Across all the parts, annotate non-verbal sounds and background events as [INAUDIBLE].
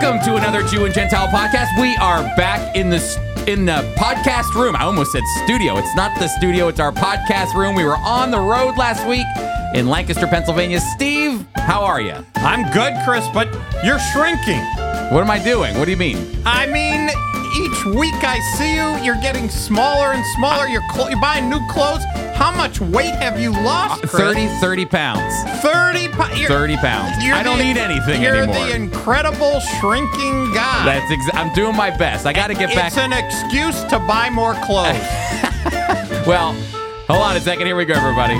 Welcome to another Jew and Gentile podcast. We are back in the in the podcast room. I almost said studio. It's not the studio. It's our podcast room. We were on the road last week in Lancaster, Pennsylvania. Steve, how are you? I'm good, Chris, but you're shrinking. What am I doing? What do you mean? I mean, each week I see you, you're getting smaller and smaller. You're, cl- you're buying new clothes. How much weight have you lost, uh, Chris? 30, 30 pounds. 30 pounds. 30 pounds. I don't eat anything anymore. you're the incredible shrinking guy. That's exa- I'm doing my best. I got to get back. It's an excuse to buy more clothes. [LAUGHS] [LAUGHS] Well, hold on a second. Here we go, everybody.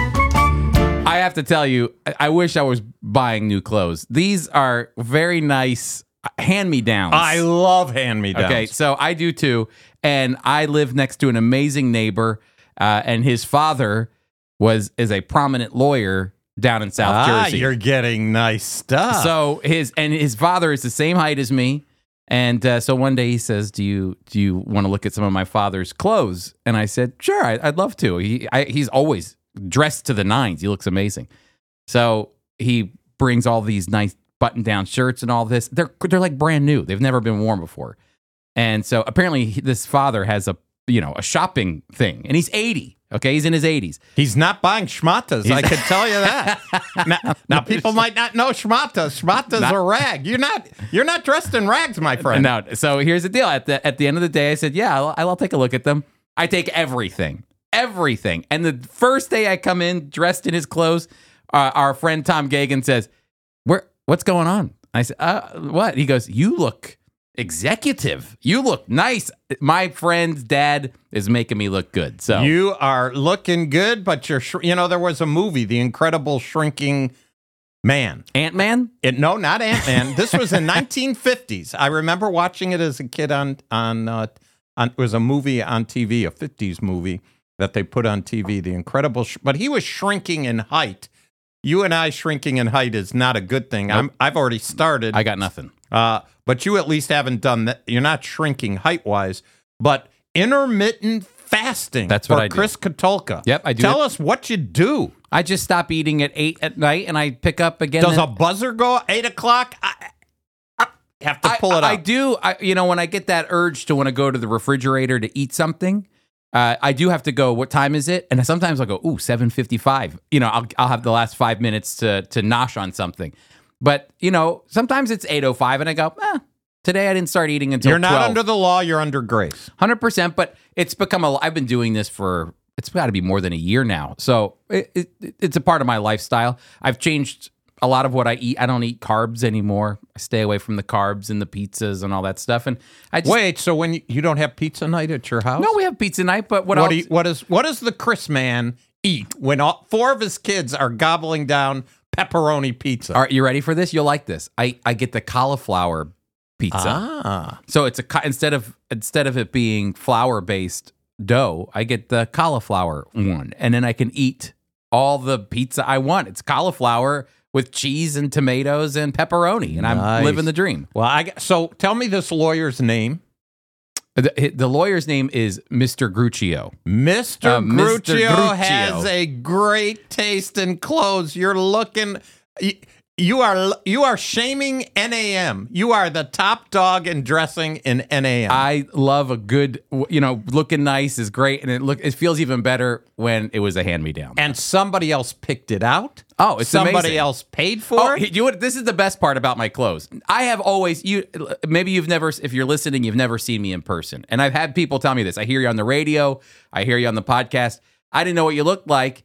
I have to tell you, I- wish I was buying new clothes. These are very nice uh, hand me downs. I love hand-me-downs. Okay, so I do too. And I live next to an amazing neighbor, uh, and his father was is a prominent lawyer down in South ah, Jersey. you're getting nice stuff. So his and his father is the same height as me. And uh, so one day he says, "Do you do you want to look at some of my father's clothes?" And I said, "Sure, I, I'd love to." He I, he's always dressed to the nines. He looks amazing. So he brings all these nice button-down shirts and all this. They're they're like brand new. They've never been worn before. And so apparently he- this father has a you know a shopping thing, and he's eighty. Okay, he's in his eighties. He's not buying schmatas. I can tell you that. [LAUGHS] now, now, people might not know schmatas. Schmatas Not- are rag. You're not. You're not dressed in rags, my friend. No, so here's the deal. At the at the end of the day, I said, "Yeah, I'll, I'll take a look at them." I take everything, everything. And the first day I come in dressed in his clothes, uh, our friend Tom Gagan says, "Where? What's going on?" I said, uh, "What?" He goes, "You look executive. You look nice." My friend's dad is making me look good. So You are looking good, but you're. Sh- you know, there was a movie, The Incredible Shrinking Man. Ant Man. No, not Ant Man. this was in [LAUGHS] 1950s. I remember watching it as a kid on on uh, on. It was a movie on TV, a 50s movie that they put on TV. The Incredible, Sh- but he was shrinking in height. You and I shrinking in height is not a good thing. I'm, I've already started. I got nothing. Uh, but you at least haven't done that. You're not shrinking height wise, but intermittent fasting. That's what for I do. Chris Katulka. Yep, I do Tell it. us what you do. I just stop eating at eight at night, and I pick up again. Does a buzzer go eight o'clock? I, I have to pull it I, up. I do. I, you know, when I get that urge to want to go to the refrigerator to eat something, uh, I do have to go. What time is it? And sometimes I'll go, ooh, seven fifty-five. You know, I'll I'll have the last five minutes to to nosh on something. But you know, sometimes it's eight oh five, and I go, eh, today I didn't start eating until You're not 12. under the law. You're under grace. Hundred percent, but it's become a. I've been doing this for it's got to be more than a year now, so it, it, it's a part of my lifestyle. I've changed a lot of what I eat. I don't eat carbs anymore. I stay away from the carbs and the pizzas and all that stuff. And I just Wait, so when you, you don't have pizza night at your house? no, we have pizza night, but what, What, else? do you, what is what does the Chris man eat when all, four of his kids are gobbling down pepperoni pizza? All right, you ready for this? You'll like this. I I get the cauliflower pizza. ah, So it's a instead of instead of it being flour based dough, I get the cauliflower one, and then I can eat all the pizza I want. It's cauliflower with cheese and tomatoes and pepperoni, and I'm living the dream. well, I so tell me this lawyer's name, The, the lawyer's name is Mr. Gruccio. Mr. Uh, Mr. Gruccio, Gruccio. has a great taste in clothes. You're looking. You are you are shaming NAM. You are the top dog in dressing in NAM. I love a good, you know, looking nice is great, and it look it feels even better when it was a hand me down. and somebody else picked it out. Oh, it's somebody amazing. else paid for Oh, it. you know what? This is the best part about my clothes. I have always you. Maybe you've never, if you're listening, you've never seen me in person, and I've had people tell me this. I hear you on the radio. I hear you on the podcast. I didn't know what you looked like.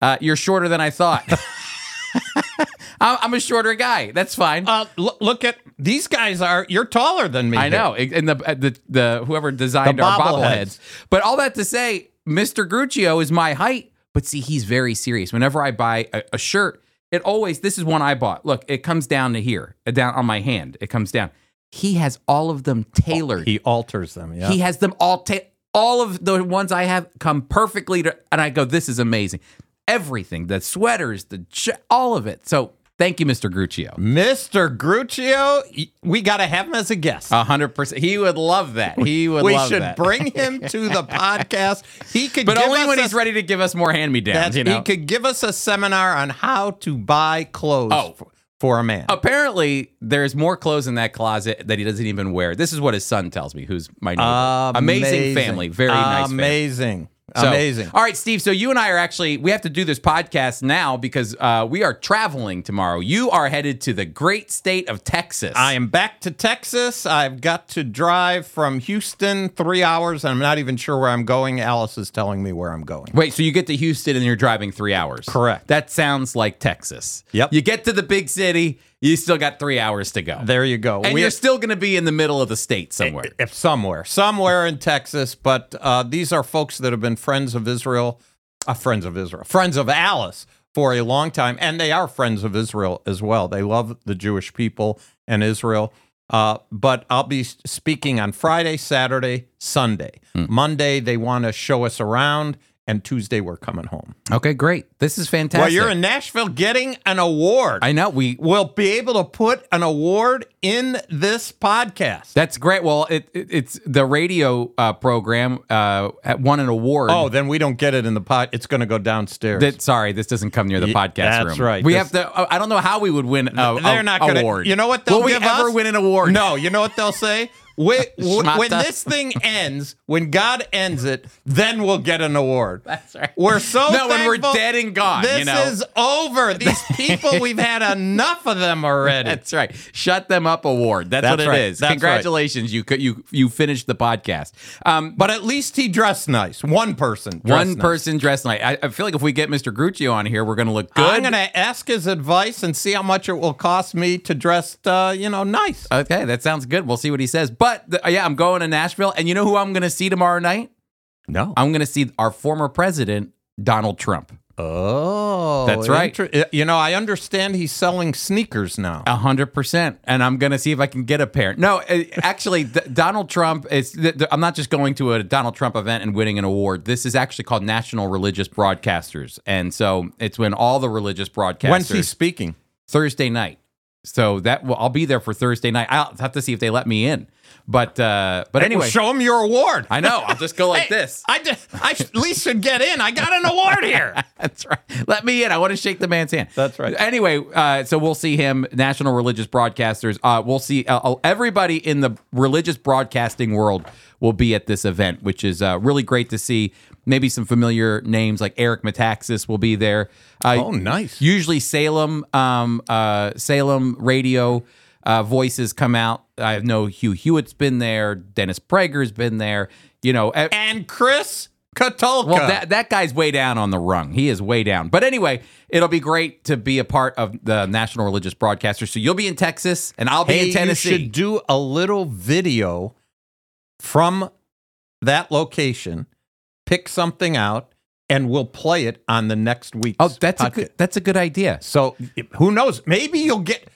Uh, you're shorter than I thought. [LAUGHS] [LAUGHS] I'm a shorter guy. That's fine. Uh, look, look at these guys are. You're taller than me. I here. know, and the the the whoever designed The our bobbleheads. bobbleheads. But all that to say, Mr. Gruccio is my height. But see, he's very serious. Whenever I buy a, a shirt, it always this is one I bought. Look, it comes down to here, uh, down on my hand. It comes down. He has all of them tailored. He alters them. Yeah. He has them all. Ta- all of the ones I have come perfectly to, and I go, this is amazing. Everything, the sweaters, the ch- all of it. So thank you, Mr. Gruccio. Mr. Gruccio, we got to have him as a guest. A hundred percent. He would love that. He would we should that. bring [LAUGHS] him to the podcast. He could, but give only when a- he's ready to give us more hand me downs. You know. He could give us a seminar on how to buy clothes Oh. for, for a man. Apparently, there's more clothes in that closet that he doesn't even wear. This is what his son tells me, who's my neighbor. Amazing family, very nice family. Amazing. So- Amazing. All right, Steve. So you and I are actually we have to do this podcast now because uh, we are traveling tomorrow. You are headed to the great state of Texas. I am back to Texas. I've got to drive from Houston three hours, and I'm not even sure where I'm going. Alice is telling me where I'm going. Wait, so you get to Houston and you're driving three hours? Correct. That sounds like Texas. Yep. You get to the big city, you still got three hours to go. There you go. and We- you're still going to be in the middle of the state somewhere. if somewhere, somewhere in Texas. But uh, these are folks that have been friends of Israel, uh, friends of Israel, friends of Alice for a long time, and they are friends of Israel as well. They love the Jewish people and Israel. Uh, but I'll be speaking on Friday, Saturday, Sunday. Monday, they want to show us around, and Tuesday, we're coming home. Okay, great. This is fantastic. Well, you're in Nashville getting an award. I know we. We'll be able to put an award in this podcast. That's great. Well, it, it it's the radio uh, program uh, won an award. Oh, then we don't get it in the pot. It's going to go downstairs. That, sorry, this doesn't come near the Ye- podcast that's room. right. We This- have to. uh, I don't know how we would win. A, They're not going to. award. You know what they'll Will we ever us? win an award? No. You know what they'll say? We, [LAUGHS] w- when this thing ends, when God ends it, then we'll get an award. That's right. We're so No, when we're dead and gone, This you know. is over. [LAUGHS] These people, we've had enough of them already. That's right. Shut them up award. That's, what That's it right. is. That's right. Congratulations. You you you finished the podcast. Um, but at least he dressed nice. One person. dressed one nice. person dressed nice. I, I feel like if we get Mr. Gruccio on here, we're going to look good. I'm going to ask his advice and see how much it will cost me to dress, uh, you know, nice. Okay, that sounds good. We'll see what he says. But th- yeah, I'm going to Nashville, and you know who I'm going to see tomorrow night? No. I'm going to see our former president, Donald Trump. Oh, That's right. inter- You know, I understand he's selling sneakers now. A hundred percent, and I'm gonna see if I can get a pair. No, uh, actually, Donald Trump is. th- th- I'm not just going to a Donald Trump event and winning an award. This is actually called National Religious Broadcasters, and so it's when all the religious broadcasters When's he speaking? Thursday night. So that well, I'll be there for Thursday night. I'll have to see if they let me in, but uh, but anyway, show him your award. I know I'll just go like [LAUGHS] Hey, this. I, d- I at least should get in. I got an award here. [LAUGHS] That's right. Let me in. I want to shake the man's hand. That's right. Anyway, uh, so we'll see him, National Religious Broadcasters. Uh, we'll see uh, uh, everybody in the religious broadcasting world will be at this event, which is uh, really great to see. Maybe some familiar names like Eric Metaxas will be there. Uh, Oh, nice. Usually Salem, um, uh, Salem radio uh, voices come out. I know Hugh Hewitt's been there. Dennis Prager's been there. You know, e- And Chris Katulka. well, that that guy's way down on the rung. He is way down. But anyway, it'll be great to be a part of the National Religious Broadcaster. So you'll be in Texas, and I'll be hey, in Tennessee. you should do a little video from that location. Pick something out, and we'll play it on the next week. oh, that's a good. That's a good idea. So who knows? Maybe you'll get.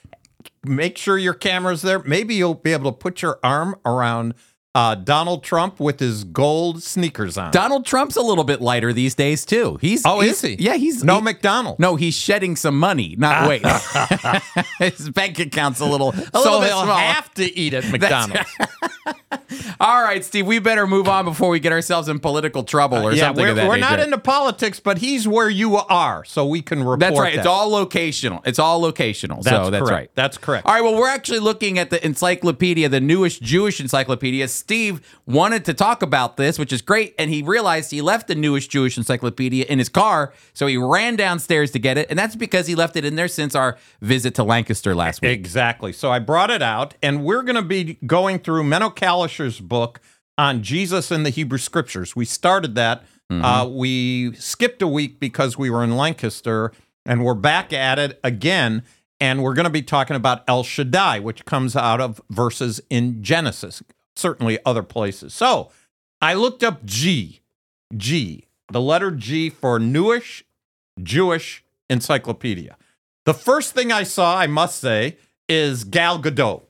Make sure your camera's there. Maybe you'll be able to put your arm around uh, Donald Trump with his gold sneakers on. Donald Trump's a little bit lighter these days too. He's oh, he's- is he? Yeah, he's no he- McDonald. No, he's shedding some money. Not weight. [LAUGHS] [LAUGHS] His bank account's a little, a so little bit he'll small. have to eat at McDonald's. [LAUGHS] All right, Steve, we better move on before we get ourselves in political trouble or yeah, something we're, of that we're not into politics, but he's where you are, so we can report. That's right. that. It's all locational. It's all locational. That's so that's correct. right. That's correct. All right. Well, we're actually looking at the encyclopedia, the newest Jewish encyclopedia. Steve wanted to talk about this, which is great, and he realized he left the newest Jewish encyclopedia in his car, so he ran downstairs to get it, and that's because he left it in there since our visit to Lancaster last week. Exactly. So I brought it out, and we're going to be going through Meno Kalisher's book on Jesus in the Hebrew Scriptures. We started that. Uh, we skipped a week because we were in Lancaster, and we're back at it again. And we're going to be talking about El Shaddai, which comes out of verses in Genesis, certainly other places. So I looked up G, G, the letter G for Newish Jewish Encyclopedia. The first thing I saw, I must say, is Gal Gadot.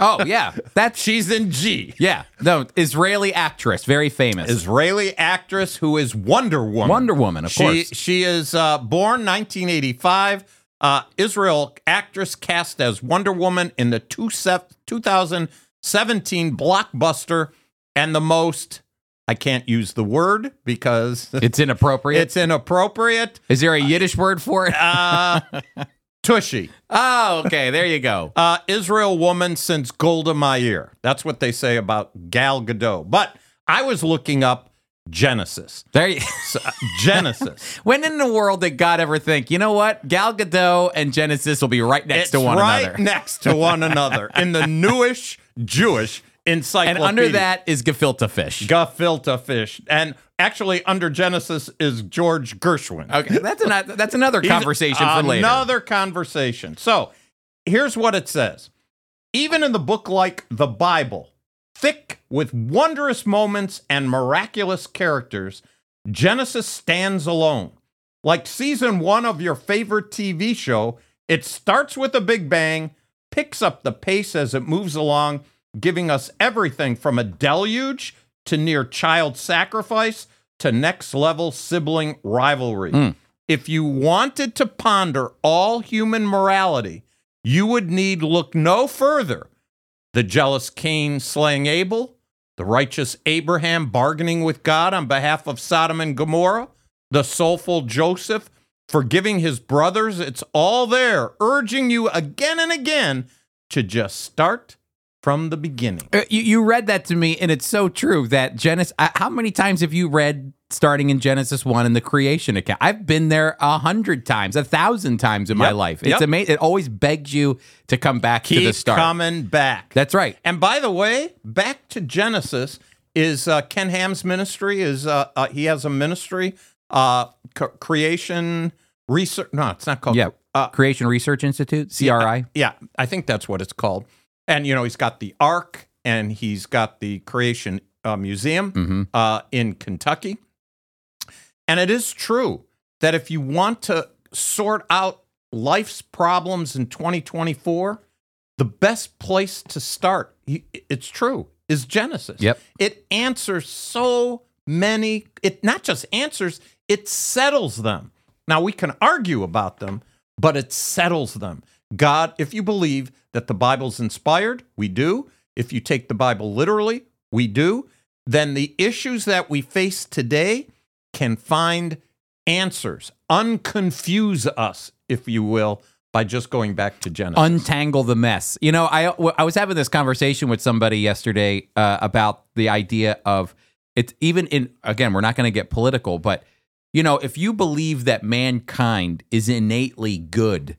oh yeah, [LAUGHS] that's She's in G. yeah. No, Israeli actress, very famous. Israeli actress who is Wonder Woman. Wonder Woman, of she, course. She is uh, born 1985. Uh, Israel actress cast as Wonder Woman in the two se- 2017 blockbuster and the most, I can't use the word because [LAUGHS] It's inappropriate. it's inappropriate. Is there a Yiddish word for it? Uh, [LAUGHS] Tushy. Oh, okay. There you go. Uh, Israel woman since Golda Meir. That's what they say about Gal Gadot. But I was looking up Genesis. There you. So, [LAUGHS] uh, Genesis. When in the world did God ever think, you know what, Gal Gadot and Genesis will be right next it's to one right another, next to one another in the newish Jewish encyclopedia. and under that is gefilte fish. gefilte fish, and actually under Genesis is George Gershwin. Okay, that's an, that's another conversation for later. Another conversation. So here's what it says. Even in the book like the Bible, thick with wondrous moments and miraculous characters, Genesis stands alone. Like season one of your favorite TV show, it starts with a big bang, picks up the pace as it moves along, giving us everything from a deluge to near child sacrifice to next level sibling rivalry. Hmm. If you wanted to ponder all human morality, you would need look no further. The jealous Cain slaying Abel, the righteous Abraham bargaining with God on behalf of Sodom and Gomorrah, the soulful Joseph forgiving his brothers. It's all there, urging you again and again to just start from the beginning. Uh, you, you read that to me, and it's so true that Genesis. Uh, how many times have you read starting in Genesis one in the creation account? I've been there a hundred times, a thousand times in my life. It's yep. amazing. It always begs you to come back to the Keep start. coming back. That's right. And by the way, back to Genesis is uh, Ken Ham's ministry. Is uh, uh, he has a ministry, uh, c- creation research? No, it's not called. Yeah. uh, Creation Research Institute, CRI. yeah, I think that's what it's called. And you know, he's got the Ark, and he's got the Creation uh, Museum Mm-hmm. uh, in Kentucky. And it is true that if you want to sort out life's problems in 2024, the best place to start, it's true, is Genesis. Yep. It answers so many, it not just answers, it settles them. Now we can argue about them, but it settles them. God, if you believe that the Bible's inspired, we do. If you take the Bible literally, we do. Then the issues that we face today can find answers, unconfuse us, if you will, by just going back to Genesis. untangle the mess. You know, I I was having this conversation with somebody yesterday uh, about the idea of it's even in again, we're not going to get political, but you know, if you believe that mankind is innately good,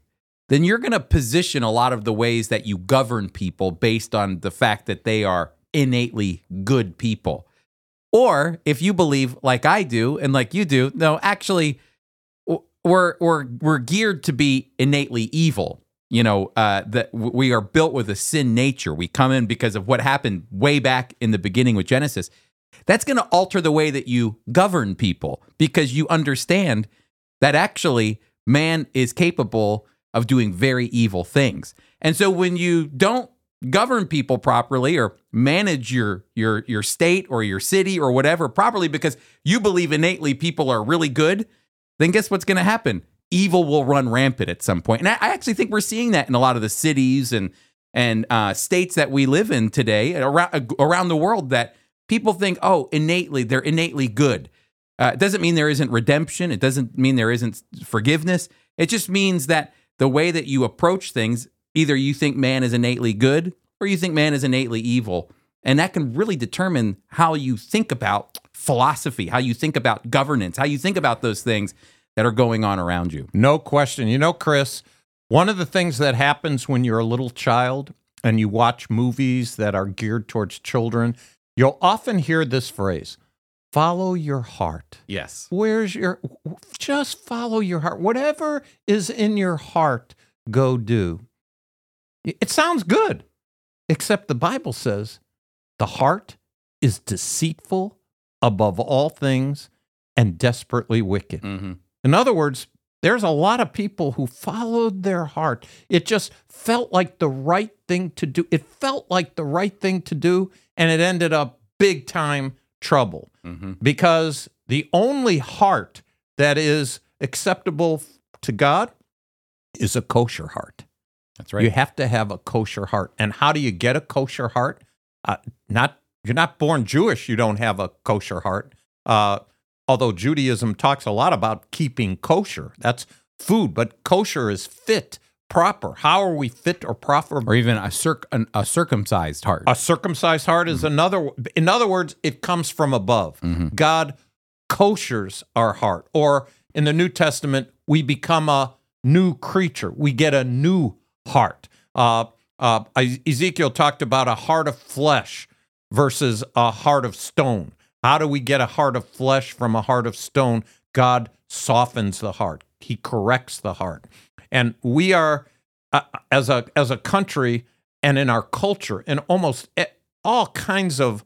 then you're going to position a lot of the ways that you govern people based on the fact that they are innately good people. Or if you believe like I do and like you do, no, actually we're we're we're geared to be innately evil. You know, uh, that we are built with a sin nature. We come in because of what happened way back in the beginning with Genesis. That's going to alter the way that you govern people because you understand that actually man is capable of doing very evil things. And so when you don't govern people properly or manage your your your state or your city or whatever properly because you believe innately people are really good, then guess what's going to happen? Evil will run rampant at some point. And I, actually think we're seeing that in a lot of the cities and and uh, states that we live in today around around the world that people think, oh, innately they're innately good. Uh, it doesn't mean there isn't redemption. It doesn't mean there isn't forgiveness. It just means that the way that you approach things, either you think man is innately good or you think man is innately evil. And that can really determine how you think about philosophy, how you think about governance, how you think about those things that are going on around you. No question. You know, Chris, one of the things that happens when you're a little child and you watch movies that are geared towards children, you'll often hear this phrase follow your heart. Yes. Where's your, just follow your heart. Whatever is in your heart, go do. It sounds good, except the Bible says the heart is deceitful above all things and desperately wicked. Mm-hmm. In other words, there's a lot of people who followed their heart. It just felt like the right thing to do. It felt like the right thing to do, and it ended up big time trouble Mm-hmm. because the only heart that is acceptable to God is a kosher heart. That's right. You have to have a kosher heart. And how do you get a kosher heart? Uh, not you're not born Jewish. You don't have a kosher heart. Uh, although Judaism talks a lot about keeping kosher. That's food, but kosher is fit proper? How are we fit or proper? or even a circ an, a circumcised heart. A circumcised heart is another. In other words, it comes from above. Mm-hmm. God koshers our heart, or in the New Testament, we become a new creature. We get a new heart. Uh, uh, Ezekiel talked about a heart of flesh versus a heart of stone. How do we get a heart of flesh from a heart of stone? God softens the heart. He corrects the heart, and we are uh, as a as a country and in our culture in almost all kinds of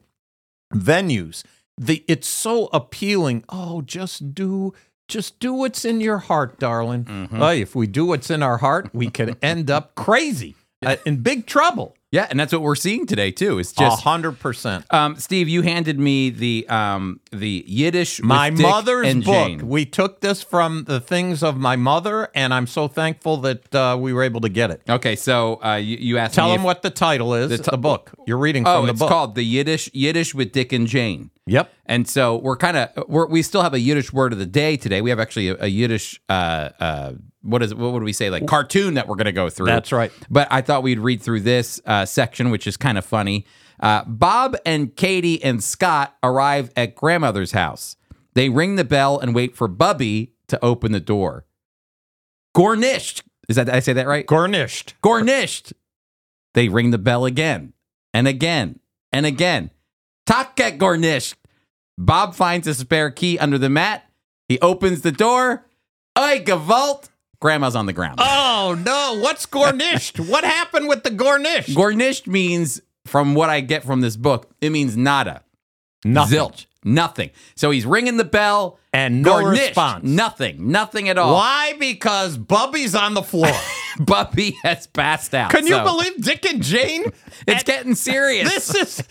venues the it's so appealing. Oh just do just do what's in your heart darling. Hey, if we do what's in our heart we could end up crazy uh, in big trouble yeah, and that's what we're seeing today too. It's a just hundred percent um, Steve, you handed me the um, the Yiddish with my Dick mother's book Jane. we took this from the things of my mother and i'm so thankful that uh, we were able to get it Okay, so uh, you, you asked tell them what the title is the, book you're reading Oh, from the it's book called the Yiddish Yiddish with Dick and Jane. yep And so we're kind of we're, we still have a Yiddish word of the day today. We have actually a, a Yiddish uh, uh, what is what would we say like cartoon that we're going to go through. That's right. But I thought we'd read through this uh, section, which is kind of funny. Uh, Bob and Katie and Scott arrive at grandmother's house. They ring the bell and wait for Bubby to open the door. Gornished. Is that I say that right? garnished Gornished. They ring the bell again and again and again. Tak get gornished. Bob finds a spare key under the mat. He opens the door. Oi, Gavalt. Grandma's on the ground. Oh no! What's gornished? [LAUGHS] what happened with the gornished? Gornished means, from what I get from this book, it means nada. Nothing. Zilch. Nothing. So he's ringing the bell. And no Gornished. response. Nothing. Nothing at all. Why? Because Bubby's on the floor. [LAUGHS] [LAUGHS] Bubby has passed out. Can you So believe Dick and Jane? [LAUGHS] It's And getting serious. this is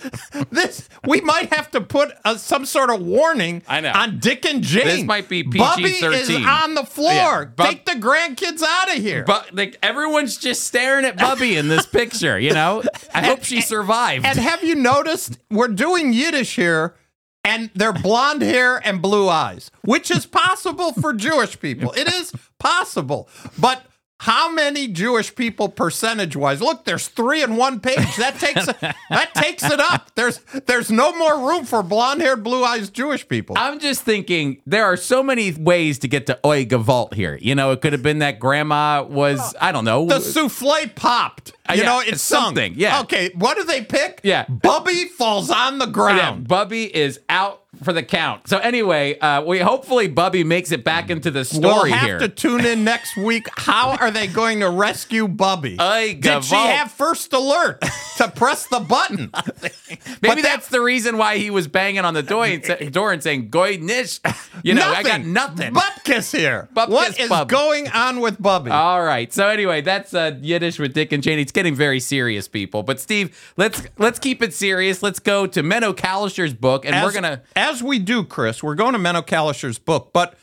this. We might have to put uh some sort of warning. I know. on Dick and Jane. This might be Bubby is PG-13. on the floor. Yeah, Bub- Take the grandkids out of here. But like everyone's just staring at Bubby in this picture, you know? I hope she survived. and have you noticed we're doing Yiddish here? And they're blonde hair and blue eyes, which is possible for Jewish people. It is possible. But how many Jewish people percentage wise? Look, there's three in one page. That takes that takes it up. There's there's no more room for blonde haired, blue eyes Jewish people. I'm just thinking there are so many ways to get to Oi Gavalt here. You know, it could have been that grandma was, I don't know. the souffle popped. You yeah, know, it's it's sung. something, yeah. Okay, what do they pick? Yeah. Bubby falls on the Yeah, ground. Bubby is out for the count. So anyway, uh, we hopefully Bubby makes it back into the We'll story have here. to tune in next week. How are they going to rescue Bubby? Ay, Did she have first alert to press the button? [LAUGHS] Maybe But that's the reason why he was banging on the door and, sa- door and saying "Goy nish." You know, I got nothing. Bupkis here. Bupkis what is Bub. going on with Bubby? All right. So anyway, that's uh, Yiddish with Dick and Jane. It's getting very serious, people. But Steve, let's let's keep it serious. Let's go to Meno Kalisher's book, and as, we're gonna. as we do, Chris, we're going to Meno Kalisher's book. But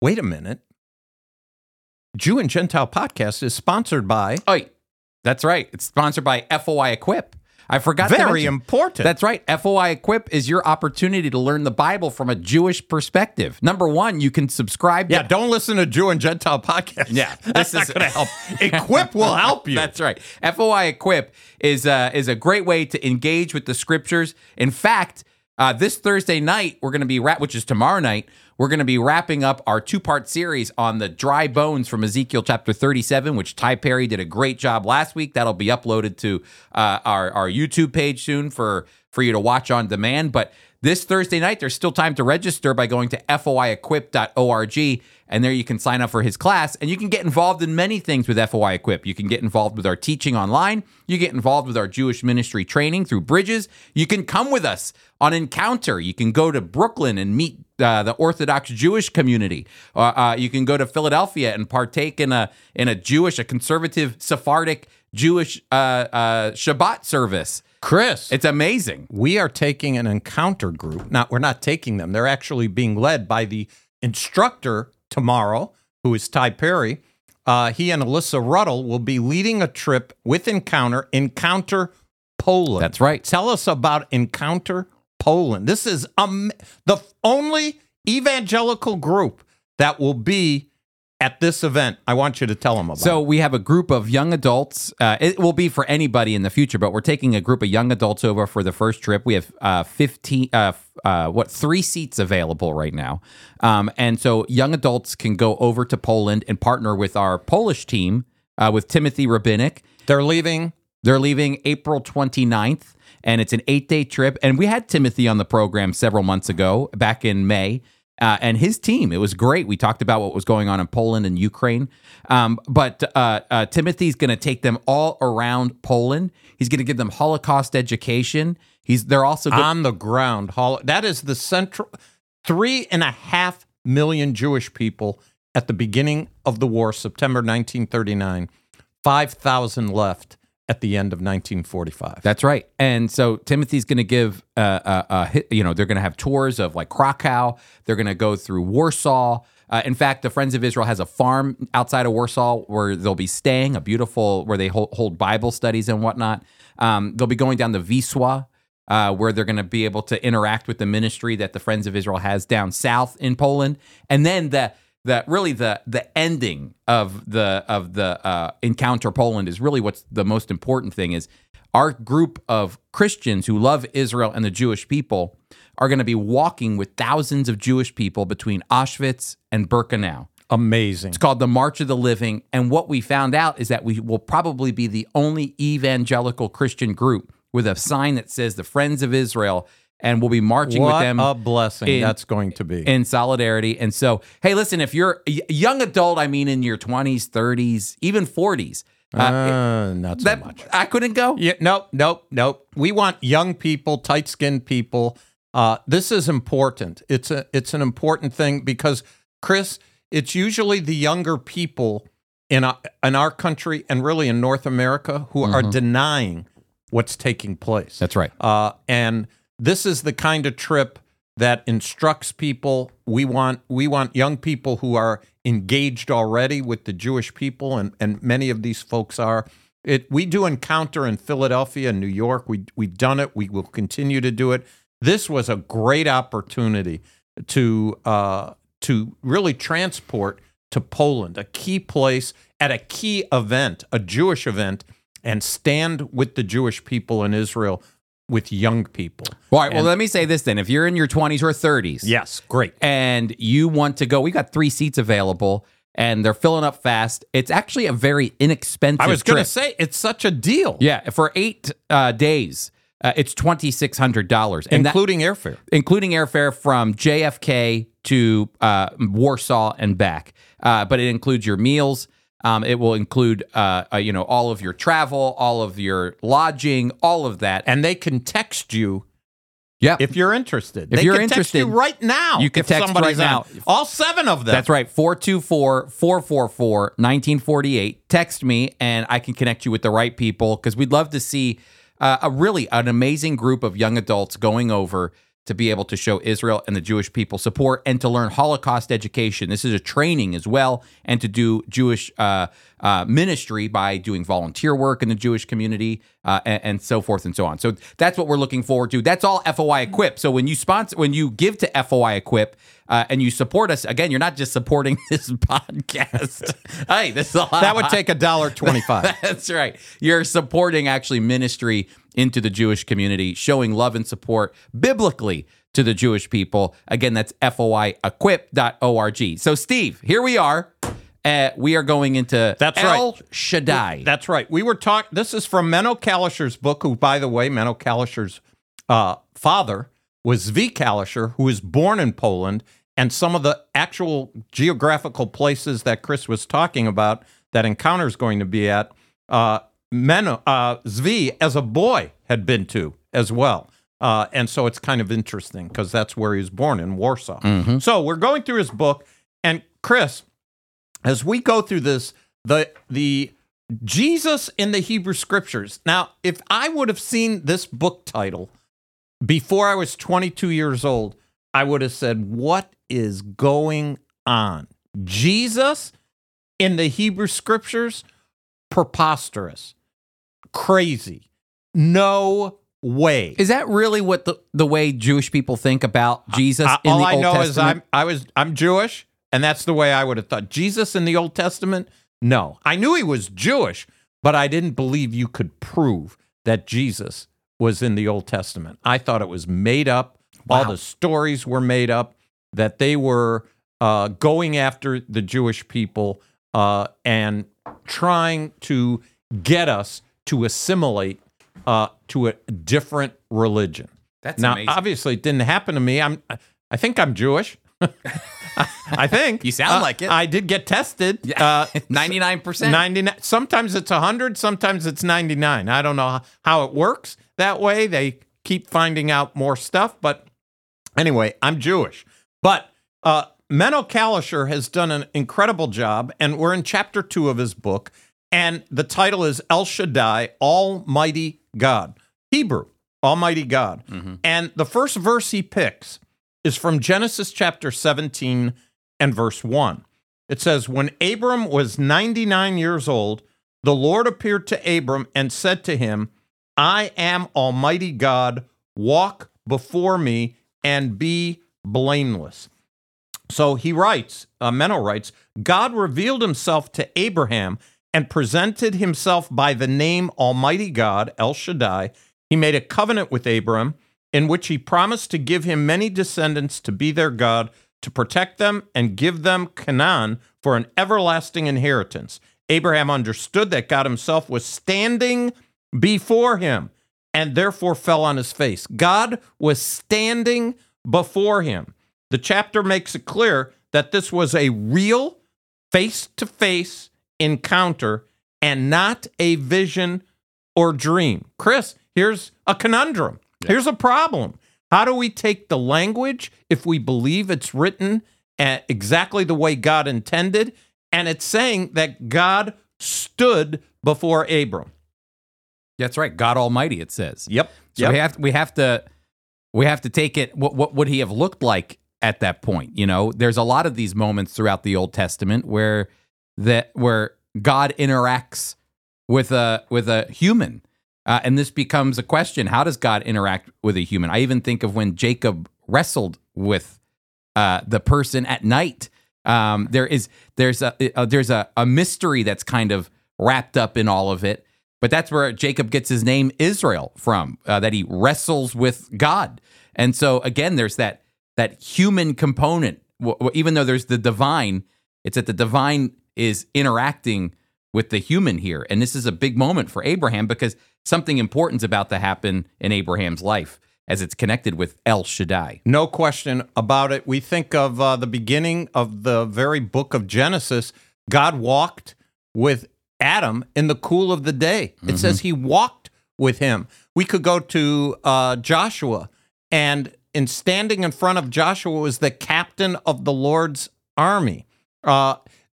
wait a minute. Jew and Gentile podcast is sponsored by Oh, that's right. It's sponsored by FOI Equip. I forgot. very important. That's right. FOI Equip is your opportunity to learn the Bible from a Jewish perspective. Number one, you can subscribe. yeah. To, Don't listen to Jew and Gentile podcast. Yeah, [LAUGHS] that's this not is- going to help. [LAUGHS] Equip will help you. That's right. FOI Equip is uh, is a great way to engage with the scriptures. In fact, uh, this Thursday night we're going to be wrap, which is tomorrow night. We're going to be wrapping up our two part series on the dry bones from Ezekiel chapter 37, which Ty Perry did a great job last week. That'll be uploaded to uh, our, our YouTube page soon for, for you to watch on demand. But this Thursday night, there's still time to register by going to foiequip.org. And there you can sign up for his class and you can get involved in many things with FOI Equip. You can get involved with our teaching online. You get involved with our Jewish ministry training through Bridges. You can come with us on Encounter. You can go to Brooklyn and meet uh, the Orthodox Jewish community. Uh, uh, you can go to Philadelphia and partake in a in a Jewish, a conservative Sephardic Jewish uh, uh, Shabbat service. Chris, It's amazing. we are taking an encounter group. Not we're not taking them. They're actually being led by the instructor tomorrow, who is Ty Perry. Uh, he and Alyssa Ruddle will be leading a trip with Encounter, Encounter Poland. That's right. Tell us about Encounter Poland. This is um, the only evangelical group that will be at this event. I want you to tell them about. So we have a group of young adults. Uh, it will be for anybody in the future, but we're taking a group of young adults over for the first trip. We have uh, fifteen, uh, uh, what three seats available right now, um, and so young adults can go over to Poland and partner with our Polish team uh, with Timothy Rabinick. they're leaving. They're leaving April 29th, and it's an eight day trip. And we had Timothy on the program several months ago, back in May. Uh, and his team, it was great. We talked about what was going on in Poland and Ukraine. Um, but uh, uh, Timothy's going to take them all around Poland. He's going to give them Holocaust education. He's they're also on the ground. Hol- That is the central three and a half million Jewish people at the beginning of the war, September 1939. Five thousand left at the end of 1945. That's right. And so Timothy's going to give, uh, uh, uh, you know, they're going to have tours of like Krakow. They're going to go through Warsaw. Uh, in fact, the Friends of Israel has a farm outside of Warsaw where they'll be staying, a beautiful, where they hold, hold Bible studies and whatnot. Um, they'll be going down the Wisła, uh, where they're going to be able to interact with the ministry that the Friends of Israel has down south in Poland. And then the, the really the the ending of the of the uh, encounter Poland is really what's the most important thing is our group of Christians who love Israel and the Jewish people are going to be walking with thousands of Jewish people between Auschwitz and Birkenau. Amazing. It's called the March of the Living. And what we found out is that we will probably be the only evangelical Christian group with a sign that says the Friends of Israel, and we'll be marching What with them a blessing in- that's going to be. in solidarity. And so, hey, listen, if you're a young adult, I mean, in your 20s, 30s, even 40s, uh, Uh, not so that much. I couldn't go. Yeah, nope, nope, nope. We want young people, tight skinned people. Uh, this is important. It's a it's an important thing because Chris, it's usually the younger people in our, in our country and really in North America who are denying what's taking place. That's right. Uh, and this is the kind of trip that instructs people. We want we want young people who are engaged already with the Jewish people, and and many of these folks are. It we do encounter in Philadelphia, and New York. We we've done it. We will continue to do it. This was a great opportunity to uh, to really transport to Poland, a key place at a key event, a Jewish event, and stand with the Jewish people in Israel with young people. All right. Well, let me say this then. If you're in your 20s or 30s Yes, great. and you want to go, we got three seats available and they're filling up fast. It's actually a very inexpensive trip. I was going to trip. say it's such a deal, Yeah. For eight uh, days, uh, it's $2,600. And that, including airfare. including airfare from JFK to uh, Warsaw and back. Uh, but it includes your meals. Um, it will include, uh, uh, you know, all of your travel, all of your lodging, all of that. And they can text you yeah, if you're interested. If they you're can text you interested, right now. you can text somebody's right on. now. All seven of them. That's right. 424 444 1948. Text me and I can connect you with the right people because we'd love to see uh, a really an amazing group of young adults going over to be able to show Israel and the Jewish people support and to learn Holocaust education. This is a training as well, and to do Jewish uh, uh, ministry by doing volunteer work in the Jewish community uh, and, and so forth and so on. So that's what we're looking forward to. That's all FOI Equip. So when you sponsor, when you give to FOI Equip uh, and you support us, again, you're not just supporting [LAUGHS] this podcast. [LAUGHS] hey, this is a lot. that would take a dollar twenty-five. [LAUGHS] That's right. You're supporting actually ministry into the Jewish community, showing love and support biblically to the Jewish people. Again, that's foiequip.org. So, Steve, here we are. Uh, we are going into That's El right. Shaddai. That's right. We were talking. This is from Meno Kalisher's book, who, by the way, Meno Kalisher's uh, father was Zvi Kalisher, who was born in Poland, and some of the actual geographical places that Chris was talking about that Encounter is going to be at. Uh, uh, Zvi, as a boy, had been to as well. Uh, and so it's kind of interesting because that's where he was born in Warsaw. So we're going through his book, and Chris, as we go through this, the the Jesus in the Hebrew Scriptures. Now, if I would have seen this book title before I was 22 years old, I would have said, "What is going on?" Jesus in the Hebrew Scriptures, preposterous, crazy, no way. is that really what the, the way Jewish people think about Jesus I- in all I Old know Testament? is I'm I was I'm Jewish. And that's the way I would have thought. Jesus in the Old Testament? No. I knew he was Jewish, but I didn't believe you could prove that Jesus was in the Old Testament. I thought it was made up. All the stories were made up, that they were uh, going after the Jewish people uh, and trying to get us to assimilate uh, to a different religion. That's now, amazing. obviously, it didn't happen to me. I'm, I think I'm Jewish. [LAUGHS] I think [LAUGHS] You sound Uh, like it. I did get tested. Yeah. Uh, [LAUGHS] 99%. 99 sometimes it's 100 sometimes it's 99 i don't know how it works that way they keep finding out more stuff but anyway i'm jewish but uh meno kalisher has done an incredible job and we're in chapter two of his book and the title is el shaddai almighty god. Hebrew almighty god. And the first verse he picks is from genesis chapter 17 and verse 1 it says, When Abram was 99 years old, the Lord appeared to Abram and said to him, I am Almighty God, walk before me and be blameless. So he writes, uh, Meno writes, God revealed himself to Abraham and presented himself by the name Almighty God, El Shaddai. He made a covenant with Abram in which he promised to give him many descendants to be their God, to protect them and give them Canaan for an everlasting inheritance. Abraham understood that God himself was standing before him and therefore fell on his face. God was standing before him. The chapter makes it clear that this was a real face to face encounter and not a vision or dream. Chris, here's a conundrum. Here's a problem. How do we take the language if we believe it's written exactly the way God intended? And it's saying that God stood before Abram. That's right. God Almighty, it says. Yep. So we have we have to we have to take it. What what would he have looked like at that point? You know, there's a lot of these moments throughout the Old Testament where that where God interacts with a with a human, uh, and this becomes a question: How does God interact with a human? I even think of when Jacob wrestled with uh, the person at night. Um, there is there's a, uh there's a, a mystery that's kind of wrapped up in all of it. But that's where Jacob gets his name Israel from, uh, that he wrestles with God. And so again, there's that that human component. Even though there's the divine, it's that the divine is interacting with the human here. And this is a big moment for Abraham because something important's about to happen in Abraham's life as it's connected with El Shaddai. No question about it. We think of uh, the beginning of the very book of Genesis. God walked with Adam in the cool of the day. It says he walked with him. We could go to uh, Joshua, and in standing in front of Joshua was the captain of the Lord's army. Uh,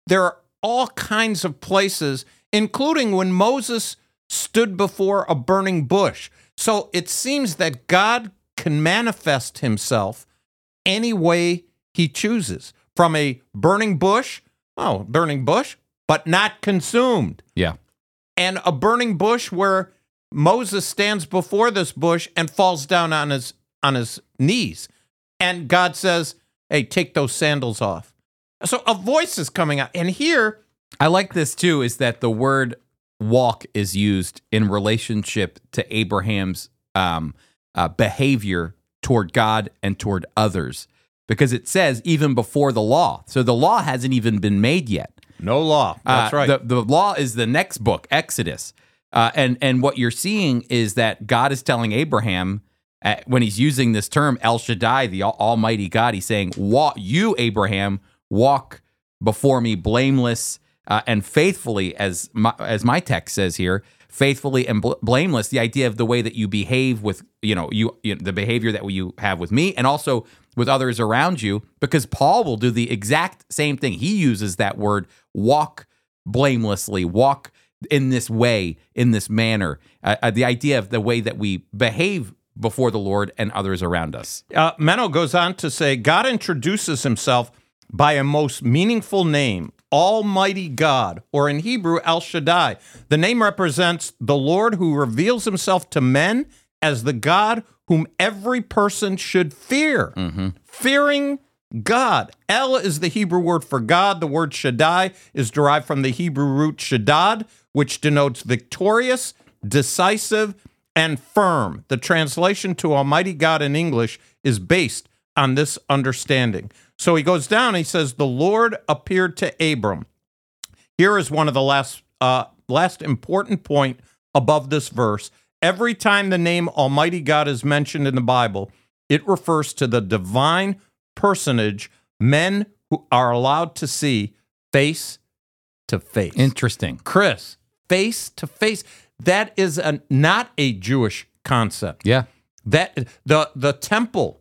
there are all kinds of places, including when Moses stood before a burning bush. So it seems that God can manifest himself any way he chooses. From a burning bush, oh, burning bush, but not consumed. Yeah. And a burning bush where Moses stands before this bush and falls down on his on his knees. And God says, Hey, take those sandals off. So a voice is coming out. And here, I like this too is that the word walk is used in relationship to Abraham's um, uh, behavior toward God and toward others because it says even before the law. So the law hasn't even been made yet. No law. That's Uh, right. The, the law is the next book, Exodus. Uh, and, and what you're seeing is that God is telling Abraham, uh, when he's using this term, El Shaddai, the Al- Almighty God, he's saying, walk, You, Abraham, walk before me blameless uh, and faithfully, as my, as my text says here, faithfully and bl- blameless. The idea of the way that you behave with, you know, you, you the behavior that you have with me, and also with others around you, because Paul will do the exact same thing. He uses that word, walk blamelessly, walk in this way, in this manner. Uh, uh, the idea of the way that we behave before the Lord and others around us. Uh, Meno goes on to say God introduces himself by a most meaningful name, Almighty God, or in Hebrew, El Shaddai. The name represents the Lord who reveals himself to men as the God whom every person should fear. Fearing God. El is the Hebrew word for God. The word Shaddai is derived from the Hebrew root Shaddad, which denotes victorious, decisive, and firm. The translation to Almighty God in English is based on this understanding. So he goes down, he says, The Lord appeared to Abram. Here is one of the last uh, last important point above this verse. Every time the name Almighty God is mentioned in the Bible, it refers to the divine personage men who are allowed to see face to face. Interesting. Chris, face to face. That is a, not a Jewish concept. Yeah. That the the temple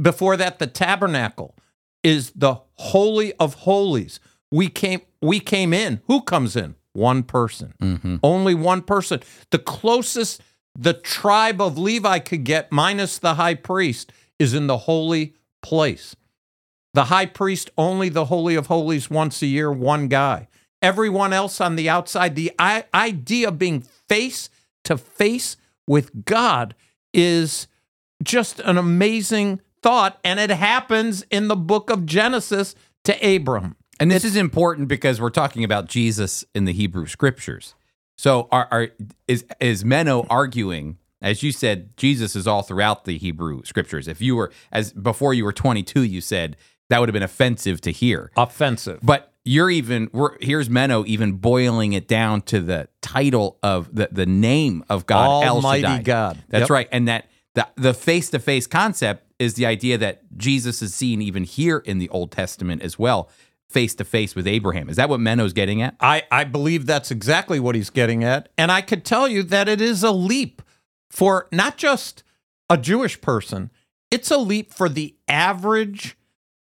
before that the tabernacle is the holy of holies. We came we came in. Who comes in? One person. Mm-hmm. Only one person. The closest the tribe of Levi could get minus the high priest is in the holy place. The high priest only the holy of holies once a year, one guy. Everyone else on the outside, the idea of being face to face with God is just an amazing thought. And it happens in the book of Genesis to Abram. And this is important because we're talking about Jesus in the Hebrew scriptures. So are, are is is Meno arguing as you said Jesus is all throughout the Hebrew scriptures. If you were as before you were 22 you said that would have been offensive to hear. Offensive. But you're even we're, here's Meno even boiling it down to the title of the the name of God Almighty El Shaddai. God. That's Yep. right. And that the the face to face concept is the idea that Jesus is seen even here in the Old Testament as well, face to face with Abraham. Is that what Meno's getting at? I, I believe that's exactly what he's getting at. And I could tell you that it is a leap for not just a Jewish person, it's a leap for the average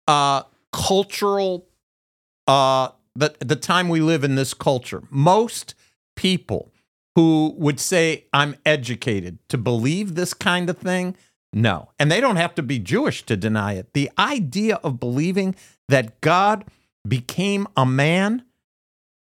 uh, cultural, uh, the, the time we live in this culture. Most people who would say, I'm educated to believe this kind of thing, no. And they don't have to be Jewish to deny it. The idea of believing that God became a man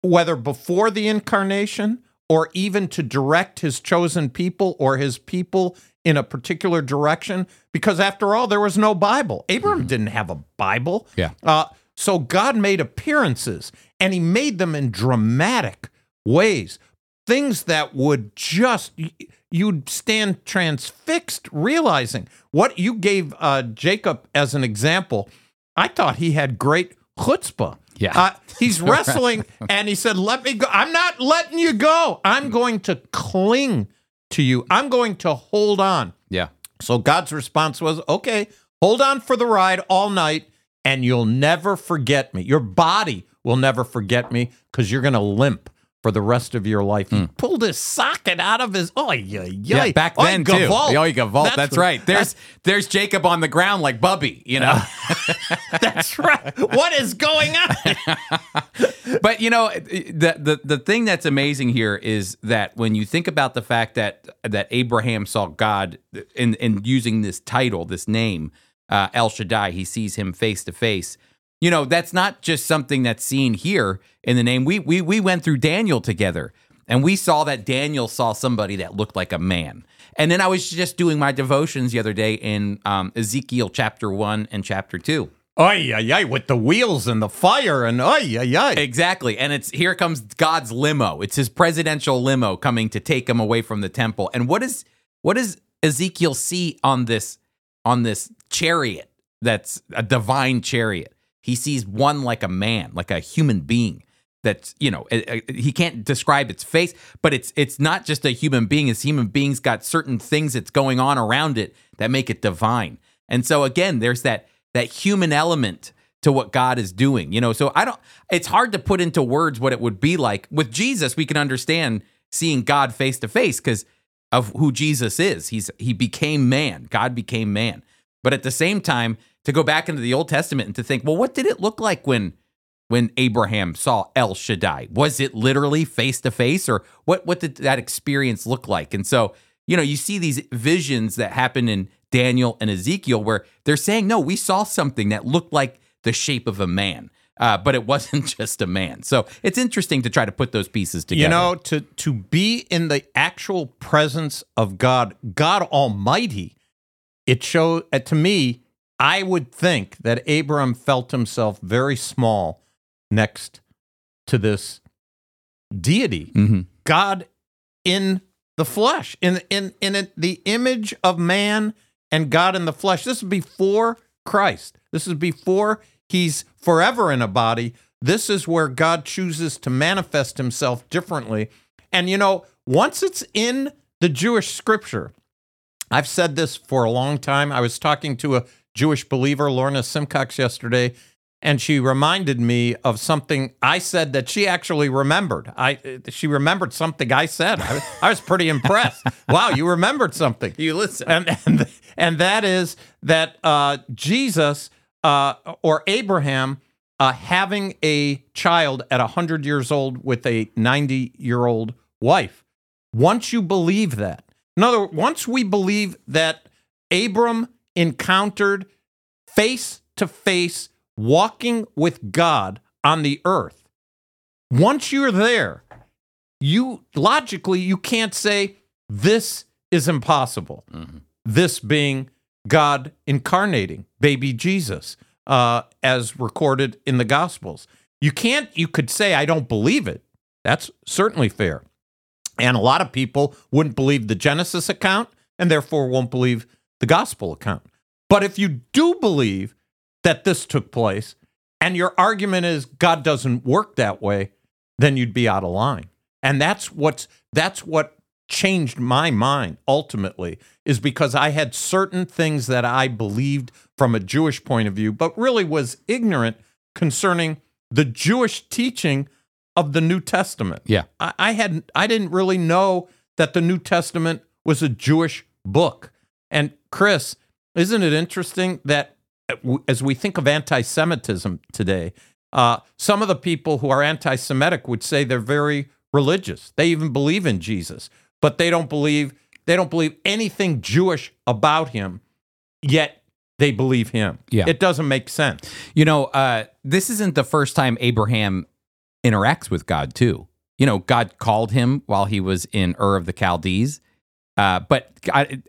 whether before the incarnation or even to direct his chosen people or his people in a particular direction. Because after all there was no bible. Abraham didn't have a bible. Yeah. uh, so god made appearances and he made them in dramatic ways. Things that would just you'd stand transfixed realizing what you gave uh, jacob as an example. I thought he had great chutzpah Yeah. uh, he's [LAUGHS] wrestling and he said, Let me go. I'm not letting you go. I'm going to cling to you. I'm going to hold on. Yeah. So God's response was, Okay, hold on for the ride all night and you'll never forget me. Your body will never forget me because you're going to limp for the rest of your life. He pulled his socket out of his. Oh, yeah, Hmm. Yeah, back then too. Oh, you gevalt. That's, what- right. There's there's Jacob on the ground like Bubby, you know. [LAUGHS] That's right. What is going on? [LAUGHS] but you know the, the the thing that's amazing here is that when you think about the fact that that Abraham saw God in in using this title, this name, uh, El Shaddai, he sees him face to face. You know, that's not just something that's seen here in the name. We we we went through Daniel together, and we saw that Daniel saw somebody that looked like a man. And then I was just doing my devotions the other day in um, Ezekiel chapter one and chapter two. Ay, ay, ay, with the wheels and the fire and ay, ay, ay. Exactly. And it's here comes God's limo. It's his presidential limo coming to take him away from the temple. And what is what does Ezekiel see on this on this chariot that's a divine chariot? He sees one like a man, like a human being. That's you know he can't describe its face, but it's it's not just a human being. It's human beings got certain things that's going on around it that make it divine. And so again, there's that that human element to what God is doing. You know, so I don't it's hard to put into words what it would be like. With Jesus, we can understand seeing God face to face because of who Jesus is. He's he became man. God became man. But at the same time, to go back into the Old Testament and to think, well, what did it look like when when Abraham saw El Shaddai? Was it literally face to face or what what did that experience look like? And so, you know, you see these visions that happen in Daniel and Ezekiel where they're saying, no, we saw something that looked like the shape of a man. Uh, but it [LAUGHS] wasn't just a man. So it's interesting to try to put those pieces together. You know, to to be in the actual presence of God, God Almighty, it showed uh, to me I would think that Abram felt himself very small next to this deity, hmm God in the flesh, in in in it, the image of man and God in the flesh. This is before Christ. This is before he's forever in a body. This is where God chooses to manifest himself differently. And you know, once it's in the Jewish scripture, I've said this for a long time. I was talking to a Jewish believer, Lorna Simcox, yesterday, and she reminded me of something I said that she actually remembered. I she remembered something I said. I, I was pretty impressed. [LAUGHS] wow, you remembered something. You listen. And and, and that is that uh, Jesus uh, or Abraham uh, having a child at hundred years old with a ninety year old wife. Once you believe that, in other words, once we believe that Abram encountered face to face walking with God on the earth, once you're there, you logically you can't say this is impossible. This being God incarnating baby Jesus, uh, as recorded in the Gospels. You can't. You could say I don't believe it. That's certainly fair. And a lot of people wouldn't believe the Genesis account and therefore won't believe the gospel account. But if you do believe that this took place and your argument is God doesn't work that way, then you'd be out of line. And that's what's that's what changed my mind ultimately is because I had certain things that I believed from a Jewish point of view, but really was ignorant concerning the Jewish teaching of the New Testament. Yeah. I, I hadn't I didn't really know that the New Testament was a Jewish book. And Chris, isn't it interesting that uh, as we think of anti-Semitism today, uh, some of the people who are anti-Semitic would say they're very religious. They even believe in Jesus, but they don't believe they don't believe anything Jewish about him. Yet they believe him. Yeah. it doesn't make sense. You know, uh, this isn't the first time Abraham interacts with God, too. You know, God called him while he was in Ur of the Chaldees, uh, but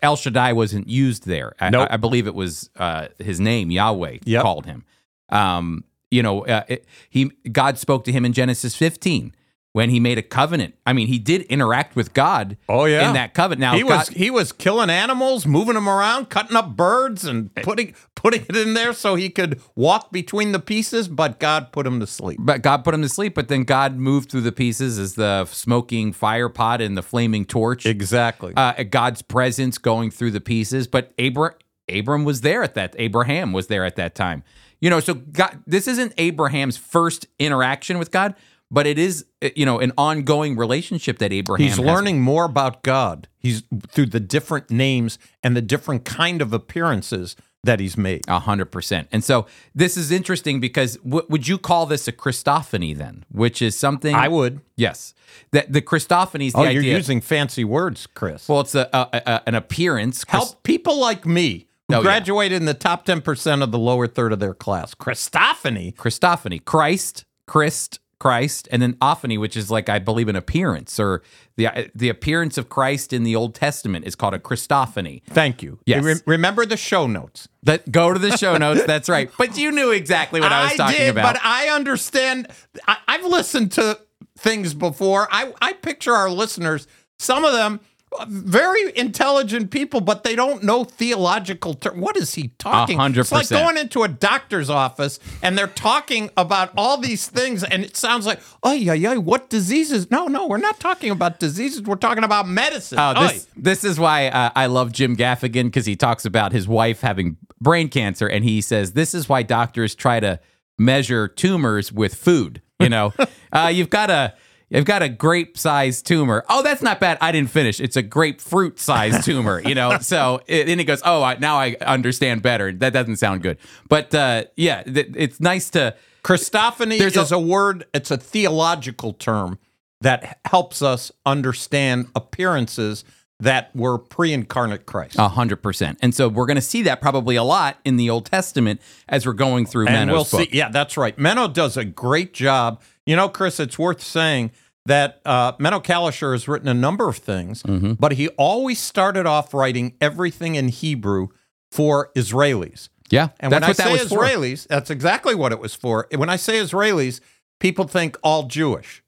El Shaddai wasn't used there. I, Nope. I, I believe it was uh, his name, Yahweh, Yep. called him. Um, you know, uh, it, he God spoke to him in Genesis 15 when he made a covenant. I mean, he did interact with God. Oh, yeah. in that covenant. Now he was he was killing animals, moving them around, cutting up birds, and putting putting it in there so he could walk between the pieces. But God put him to sleep. But God put him to sleep, but then God moved through the pieces as the smoking fire pot and the flaming torch. Exactly. uh, God's presence going through the pieces. But Abra- Abram was there at that. Abraham was there at that time. You know, so God, this isn't Abraham's first interaction with God, but it is, uh, you know, an ongoing relationship that Abraham. He's has. learning more about God. He's through the different names and the different kind of appearances that he's made. A hundred percent. And so this is interesting because w- would you call this a Christophany then, which is something I would. yes, that the Christophany is the Oh, idea. you're using fancy words, Chris. well, it's a, a, a an appearance. Christ- Help people like me who Oh, yeah. graduated in the top 10% of the lower third of their class. Christophany. Christophany, Christ, Christ, Christ, and then ophany, which is like I believe an appearance or the the appearance of Christ in the Old Testament is called a Christophany. Thank you. Yes. Re- remember the show notes. That go to the show notes. That's right. But you knew exactly what I was talking did, about. but I understand. I, I've listened to things before. I, I picture our listeners, some of them uh, very intelligent people, but they don't know theological terms. What is he talking? A hundred It's like going into a doctor's office and they're talking about all these things, and it sounds like, oh yeah, yeah, what diseases? No, no, we're not talking about diseases. We're talking about medicine. Oh, this this is why uh, I love Jim Gaffigan because he talks about his wife having brain cancer, and he says this is why doctors try to measure tumors with food. You know, [LAUGHS] uh, you've got a you've got a grape sized tumor. Oh, that's not bad. I didn't finish. It's a grapefruit sized [LAUGHS] tumor. You know, so it, then he goes, oh, I, now I understand better. That doesn't sound good, but uh, yeah, th- it's nice to. Christophany There's is a- a, word, it's a theological term that helps us understand appearances that were pre incarnate Christ. A hundred percent, and so we're going to see that probably a lot in the Old Testament as we're going through and Meno's we'll book. see. Yeah, that's right. Meno does a great job. You know, Chris, it's worth saying that uh, Meno Kalisher has written a number of things, but he always started off writing everything in Hebrew for Israelis. Yeah, And that's when what I that say was for. Israelis, that's exactly what it was for. When I say Israelis, people think all Jewish.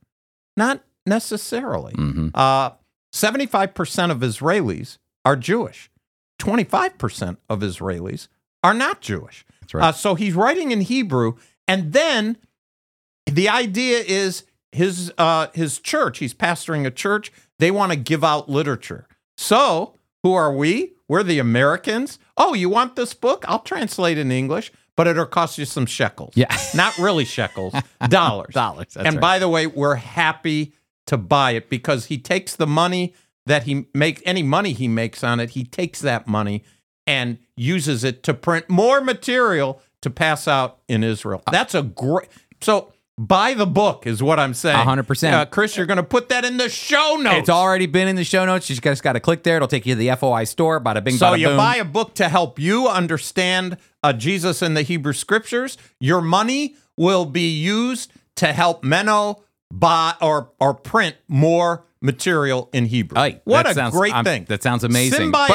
Not necessarily. Mhm. Uh, 75% of Israelis are Jewish. 25% of Israelis are not Jewish. That's right. Uh, so he's writing in Hebrew, and then the idea is his uh, his church. He's pastoring a church. They want to give out literature. So who are we? We're the Americans. Oh, you want this book? I'll translate in English, but it'll cost you some shekels. Yeah. [LAUGHS] not really shekels, [LAUGHS] dollars. Dollars. And right. by the way, we're happy to buy it because he takes the money that he make any money he makes on it, he takes that money and uses it to print more material to pass out in Israel. Uh, That's a great so buy the book is what I'm saying. A hundred percent. Uh, Chris, you're going to put that in the show notes. It's already been in the show notes. You just got to click there. It'll take you to the FOI store. Bada bing, So bada you boom. buy a book to help you understand uh, Jesus and the Hebrew Scriptures. Your money will be used to help Meno buy or or print more material in Hebrew. Hey, what that a sounds- great I'm- thing! That sounds amazing. But-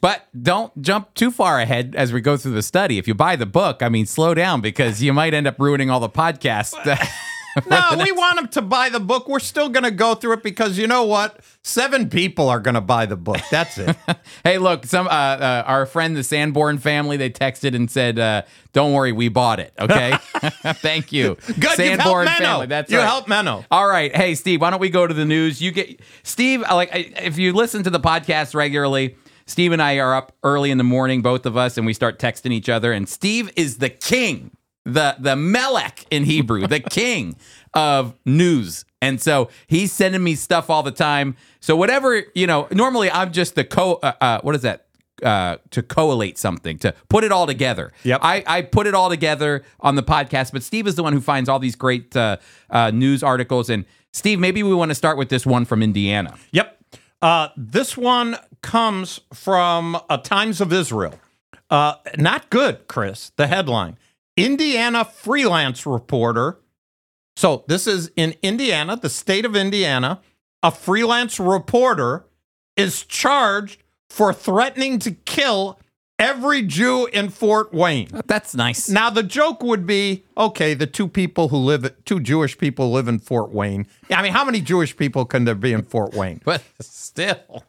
But, don't jump too far ahead as we go through the study. If you buy the book, I mean, slow down because you might end up ruining all the podcasts. [LAUGHS] [LAUGHS] [LAUGHS] no, we want them to buy the book. We're still going to go through it because you know what? Seven people are going to buy the book. That's it. [LAUGHS] hey, look, some uh, uh, our friend the Sanborn family they texted and said, uh, "Don't worry, we bought it." Okay, [LAUGHS] thank you. Good, Sanborn Meno. family. That's you right. helped Meno. All right, hey Steve, why don't we go to the news? You get Steve. Like, if you listen to the podcast regularly, Steve and I are up early in the morning, both of us, and we start texting each other. And Steve is the king, the the Melech in Hebrew, the [LAUGHS] king of news. And so he's sending me stuff all the time. So whatever you know, normally I'm just the co. Uh, uh, what is that? Uh, to collate something, to put it all together. Yep. I, I put it all together on the podcast, but Steve is the one who finds all these great uh, uh, news articles. And Steve, maybe we want to start with this one from Indiana. Yep. Uh, this one comes from Times of Israel. Uh, not good, Chris. The headline Indiana freelance reporter. So, this is in Indiana, the state of Indiana. A freelance reporter is charged for threatening to kill every Jew in Fort Wayne. That's nice. Now the joke would be, okay, the two people who live, two Jewish people live in Fort Wayne. I mean, how many Jewish people can there be in Fort Wayne? [LAUGHS] but still,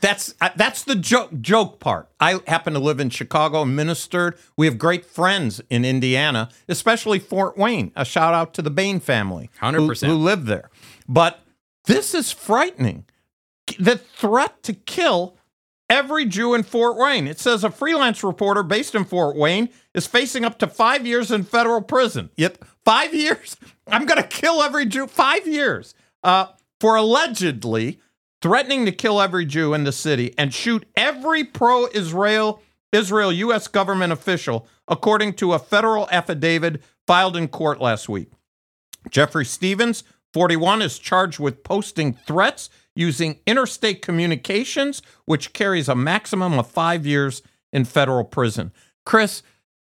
That's uh, that's the joke joke part. I happen to live in Chicago, and ministered. We have great friends in Indiana, especially Fort Wayne. A shout out to the Bain family, 100%. who live there. But this is frightening. The threat to kill every Jew in Fort Wayne. It says a freelance reporter based in Fort Wayne is facing up to five years in federal prison. Yep, five years? [LAUGHS] I'm going to kill every Jew. Five years uh, for allegedly threatening to kill every Jew in the city and shoot every pro-Israel Israel U.S. government official, according to a federal affidavit filed in court last week. Jeffrey Stevens, 41, is charged with posting threats using interstate communications, which carries a maximum of five years in federal prison. Chris,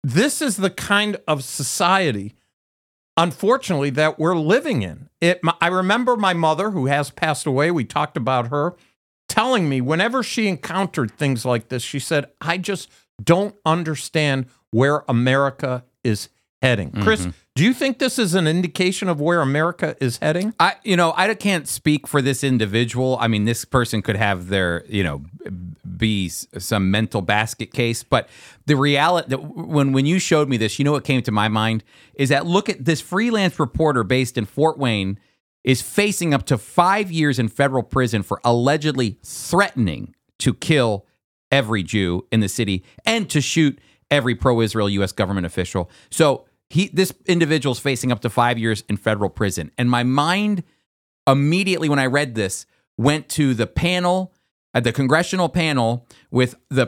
this is the kind of society, unfortunately, that we're living in. It, I remember my mother, who has passed away, we talked about her, telling me whenever she encountered things like this, she said, I just don't understand where America is heading. Chris, mm-hmm. do you think this is an indication of where America is heading? I you know I can't speak for this individual. I mean, this person could have their you know be some mental basket case, but the reality that when when you showed me this, you know what came to my mind is that look at this freelance reporter based in Fort Wayne is facing up to five years in federal prison for allegedly threatening to kill every Jew in the city and to shoot every pro-Israel U.S. government official. So he, this individual's facing up to five years in federal prison, and my mind immediately when I read this went to the panel, at the congressional panel with the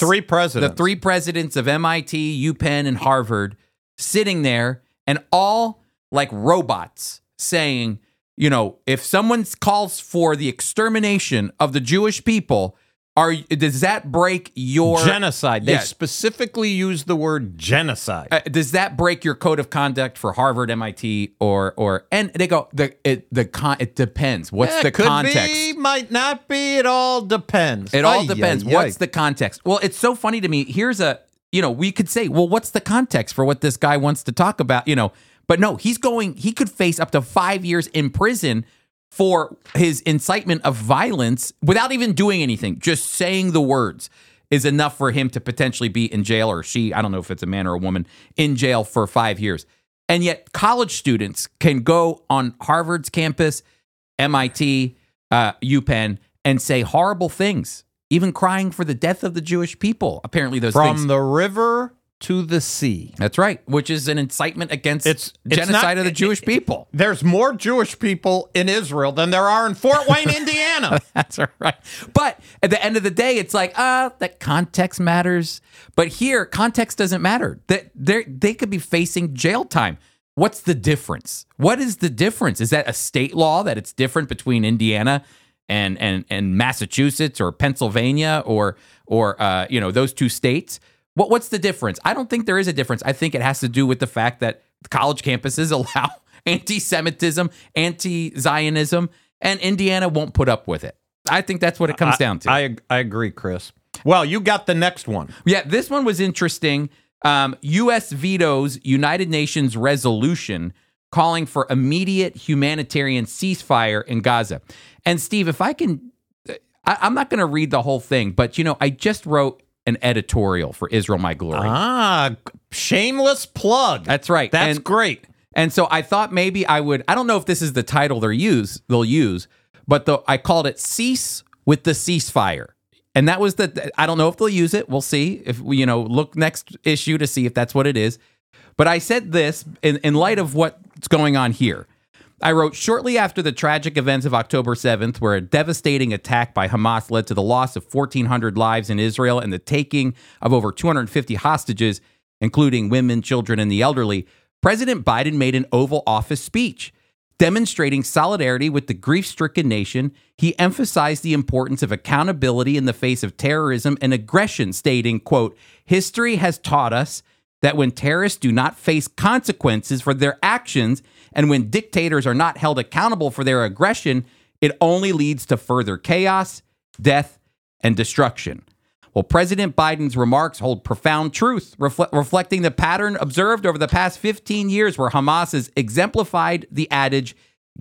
The three presidents. the three presidents of MIT, UPenn, and Harvard sitting there and all like robots saying, you know, if someone calls for the extermination of the Jewish people, are does that break your genocide. They Yeah. specifically use the word genocide. uh, does that break your code of conduct for Harvard, MIT, or or and they go the it the con it depends. What's Eh, the could context? be, might not be. It all depends. It all Ay, depends. ay, What's ay. the context? Well, it's so funny to me. Here's a you know, we could say, well, what's the context for what this guy wants to talk about? You know, but no, he's going, he could face up to five years in prison for his incitement of violence without even doing anything. Just saying the words is enough for him to potentially be in jail or she, I don't know if it's a man or a woman, in jail for five years. And yet, college students can go on Harvard's campus, MIT, uh, UPenn, and say horrible things, even crying for the death of the Jewish people. Apparently, those From things. the river to the sea. That's right, which is an incitement against It's- it's genocide not- of the Jewish people. There's more Jewish people in Israel than there are in Fort Wayne, [LAUGHS] Indiana. That's right. But at the end of the day, it's like, ah, that context matters. But here, context doesn't matter. That they they could be facing jail time. What's the difference? What is the difference? Is that a state law that it's different between Indiana and and and Massachusetts or Pennsylvania or or uh, you know those two states? What what's the difference? I don't think there is a difference. I think it has to do with the fact that college campuses [LAUGHS] allow anti-Semitism, anti-Zionism, and Indiana won't put up with it. I think that's what it comes down to. I, I agree, Chris. Well, you got the next one. Yeah, this one was interesting. Um, U.S. vetoes United Nations resolution calling for immediate humanitarian ceasefire in Gaza. And Steve, if I can, I, I'm not going to read the whole thing, but you know, I just wrote an editorial for Israel My Glory. Ah, shameless plug. That's right. That's And- great. And so I thought maybe I would. I don't know if this is the title they'll use. They'll use, but the, I called it "Cease with the Ceasefire," and that was the. I don't know if they'll use it. We'll see if we, you know, look next issue to see if that's what it is. But I said this in, in light of what's going on here. I wrote shortly after the tragic events of October 7th, where a devastating attack by Hamas led to the loss of 1,400 lives in Israel and the taking of over 250 hostages, including women, children, and the elderly. President Biden made an Oval Office speech. Demonstrating solidarity with the grief stricken nation, he emphasized the importance of accountability in the face of terrorism and aggression, stating, quote, History has taught us that when terrorists do not face consequences for their actions and when dictators are not held accountable for their aggression, it only leads to further chaos, death, and destruction. Well, President Biden's remarks hold profound truth, refle- reflecting the pattern observed over the past 15 years where Hamas has exemplified the adage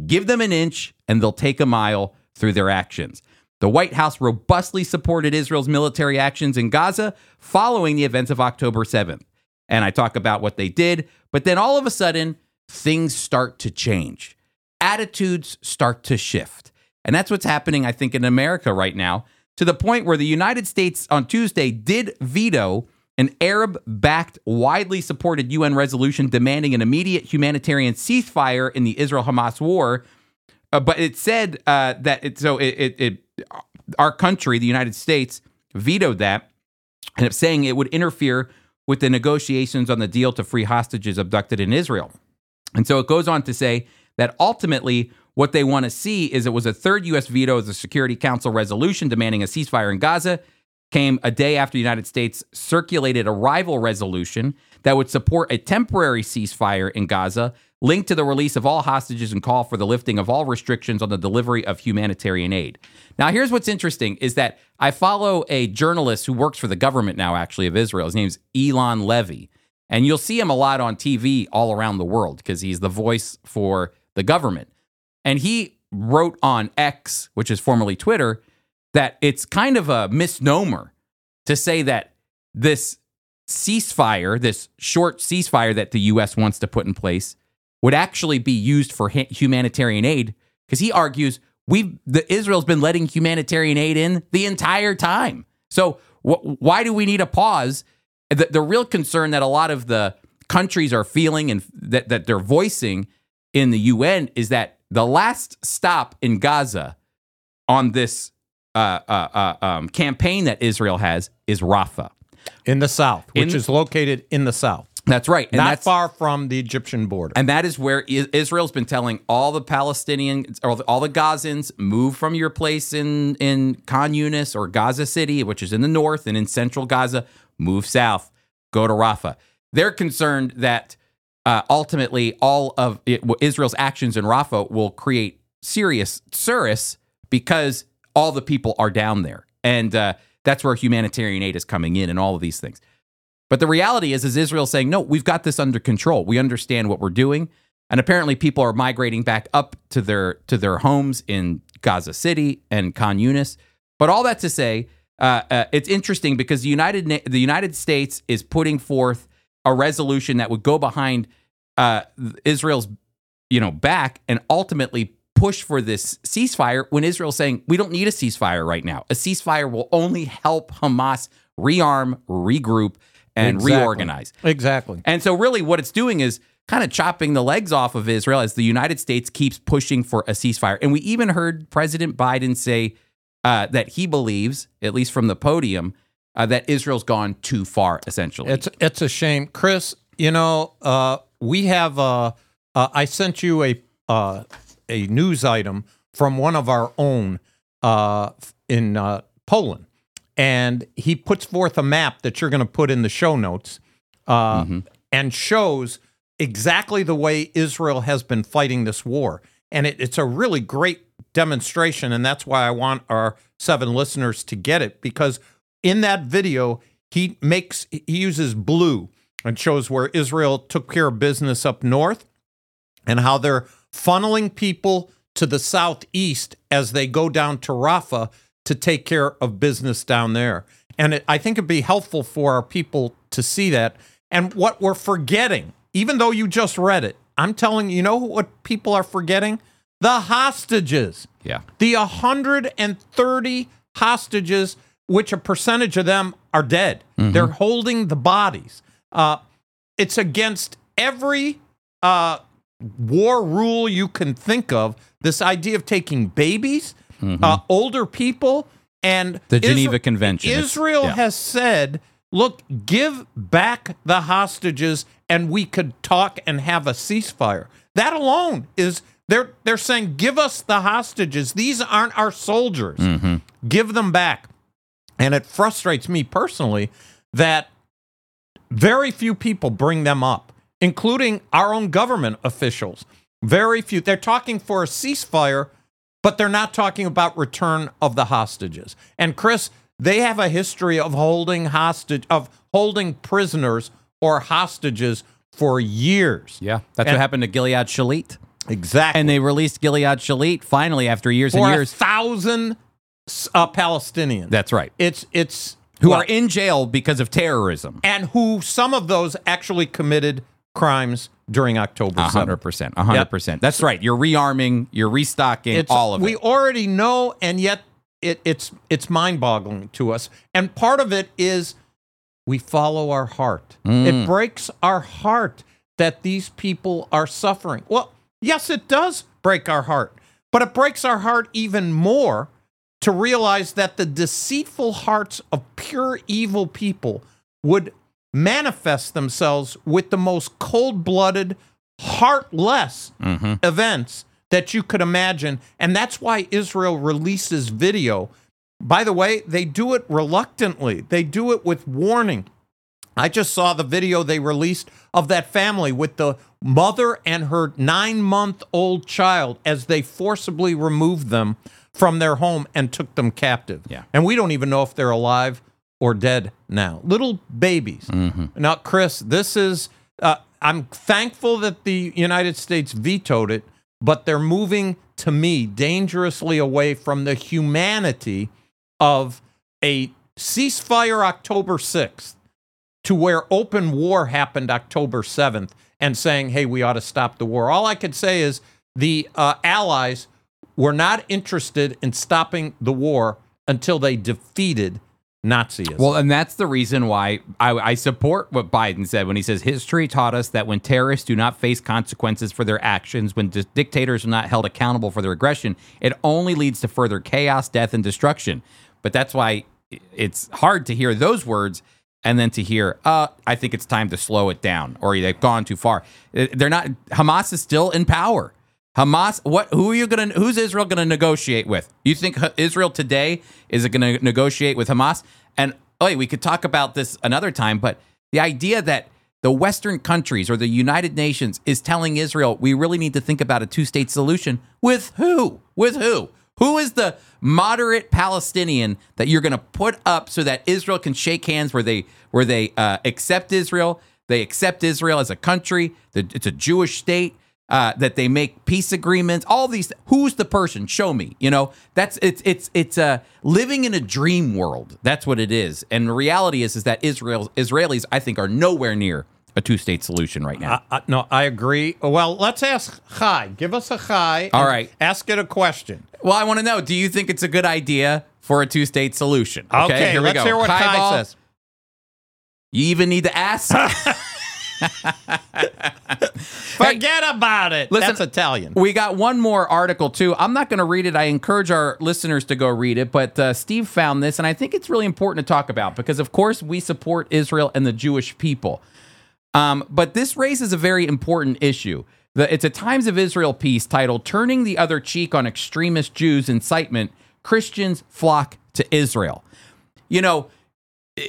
give them an inch and they'll take a mile through their actions. The White House robustly supported Israel's military actions in Gaza following the events of October 7th. And I talk about what they did, but then all of a sudden, things start to change. Attitudes start to shift. And that's what's happening, I think, in America right now, to the point where the United States on Tuesday did veto an Arab backed, widely supported UN resolution demanding an immediate humanitarian ceasefire in the Israel Hamas war. Uh, but it said uh, that it, so it, it, it, our country, the United States, vetoed that, and saying it would interfere with the negotiations on the deal to free hostages abducted in Israel. And so it goes on to say that ultimately, what they want to see is it was a third U.S. veto of the Security Council resolution demanding a ceasefire in Gaza. Came a day after the United States circulated a rival resolution that would support a temporary ceasefire in Gaza, linked to the release of all hostages and call for the lifting of all restrictions on the delivery of humanitarian aid. Now, here's what's interesting is that I follow a journalist who works for the government now, actually, of Israel. His name's Eylon Levy. And you'll see him a lot on TV all around the world because he's the voice for the government. And he wrote on X, which is formerly Twitter, that it's kind of a misnomer to say that this ceasefire, this short ceasefire that the US wants to put in place, would actually be used for humanitarian aid because he argues we the Israel's been letting humanitarian aid in the entire time. So wh- why do we need a pause? The, the real concern that a lot of the countries are feeling and that, that they're voicing in the UN is that the last stop in Gaza on this uh, uh, uh, um, campaign that Israel has is Rafah. In the south, which In- is located in the south, That's right, and not that's far from the Egyptian border. And that is where Israel's been telling all the Palestinians or all the Gazans move from your place in in Khan Yunis or Gaza City, which is in the north and in central Gaza, move south, go to Rafah. They're concerned that uh, ultimately all of it, Israel's actions in Rafah will create serious tsuris because all the people are down there, and uh, that's where humanitarian aid is coming in, and all of these things. But the reality is, is Israel saying, no, we've got this under control. We understand what we're doing. And apparently people are migrating back up to their to their homes in Gaza City and Khan Yunis. But all that to say, uh, uh, it's interesting because the United Na- the United States is putting forth a resolution that would go behind uh, Israel's you know back and ultimately push for this ceasefire when Israel's saying we don't need a ceasefire right now. A ceasefire will only help Hamas rearm, regroup, and Exactly. reorganize. Exactly. And so, really, what it's doing is kind of chopping the legs off of Israel as the United States keeps pushing for a ceasefire. And we even heard President Biden say uh, that he believes, at least from the podium, uh, that Israel's gone too far, essentially. It's it's a shame, Chris. You know, uh, we have. Uh, uh, I sent you a uh, a news item from one of our own uh, in uh, Poland, and he puts forth a map that you're going to put in the show notes, uh, and shows exactly the way Israel has been fighting this war, and it, it's a really great demonstration, and that's why I want our seven listeners to get it because in that video he makes he uses blue and shows where Israel took care of business up north and how they're funneling people to the southeast as they go down to Rafah to take care of business down there. And it, I think it'd be helpful for our people to see that. And what we're forgetting, even though you just read it, I'm telling you, you know what people are forgetting? The hostages yeah. the 130 hostages, which a percentage of them are dead. They're holding the bodies. Uh, it's against every uh, war rule you can think of. This idea of taking babies, uh, older people, and The Geneva Convention. Israel yeah. has said, "Look, give back the hostages, and we could talk and have a ceasefire." That alone is they're they're saying, "Give us the hostages. These aren't our soldiers. Mm-hmm. Give them back." And it frustrates me personally that very few people bring them up, including our own government officials. Very few. They're talking for a ceasefire, but they're not talking about return of the hostages. And Chris, they have a history of holding hostage of holding prisoners or hostages for years. Yeah. That's And- what happened to Gilad Shalit. Exactly. And they released Gilad Shalit finally after years for and a years. thousand uh, Palestinians. That's right. it's it's Who well, are in jail because of terrorism. and who some of those actually committed crimes during October hundred percent. A hundred percent. That's right. You're rearming, you're restocking, It's all of we it. We already know, and yet it, it's it's mind-boggling to us. And part of it is we follow our heart. Mm. It breaks our heart that these people are suffering. Well, yes, it does break our heart, but it breaks our heart even more to realize that the deceitful hearts of pure evil people would manifest themselves with the most cold-blooded, heartless Mm-hmm. events that you could imagine. And that's why Israel releases video. By the way, they do it reluctantly, they do it with warning. I just saw the video they released of that family with the mother and her nine month old child as they forcibly removed them from their home and took them captive. Yeah. And we don't even know if they're alive or dead now. Little babies. Now, Chris, this is, uh, I'm thankful that the United States vetoed it, but they're moving to me dangerously away from the humanity of a ceasefire October 6th to where open war happened October 7th and saying, hey, we ought to stop the war. All I could say is the uh, Allies were not interested in stopping the war until they defeated Nazism. Well, and that's the reason why I, I support what Biden said when he says history taught us that when terrorists do not face consequences for their actions, when di- dictators are not held accountable for their aggression, it only leads to further chaos, death, and destruction. But that's why it's hard to hear those words and then to hear, uh, I think it's time to slow it down or they've gone too far. They're not, Hamas is still in power. Hamas, what? Who are you gonna? Who's Israel gonna negotiate with? You think Israel today is it gonna negotiate with Hamas? And oh, wait, we could talk about this another time. But the idea that the Western countries or the United Nations is telling Israel we really need to think about a two-state solution with who? With who? Who is the moderate Palestinian that you're going to put up so that Israel can shake hands where they where they uh, accept Israel, they accept Israel as a country, it's a Jewish state, uh, that they make peace agreements, all these. Who's the person? Show me. You know, that's it's it's it's uh, living in a dream world. That's what it is. And the reality is is that Israel Israelis, I think, are nowhere near a two state solution right now. Uh, uh, no, I agree. Well, let's ask Chai. Give us a Chai. All right. Ask it a question. well, I want to know: Do you think it's a good idea for a two state solution? Okay, here we let's go. hear what Kai Ball, says. You even need to ask. [LAUGHS] [LAUGHS] Forget about it. Listen- That's Italian. We got one more article too. I'm not going to read it. I encourage our listeners to go read it. But uh, Steve found this, and I think it's really important to talk about because, of course, we support Israel and the Jewish people. Um, but this raises a very important issue. The, it's a Times of Israel piece titled "Turning the Other Cheek on Extremist Jews Incitement: Christians Flock to Israel." You know,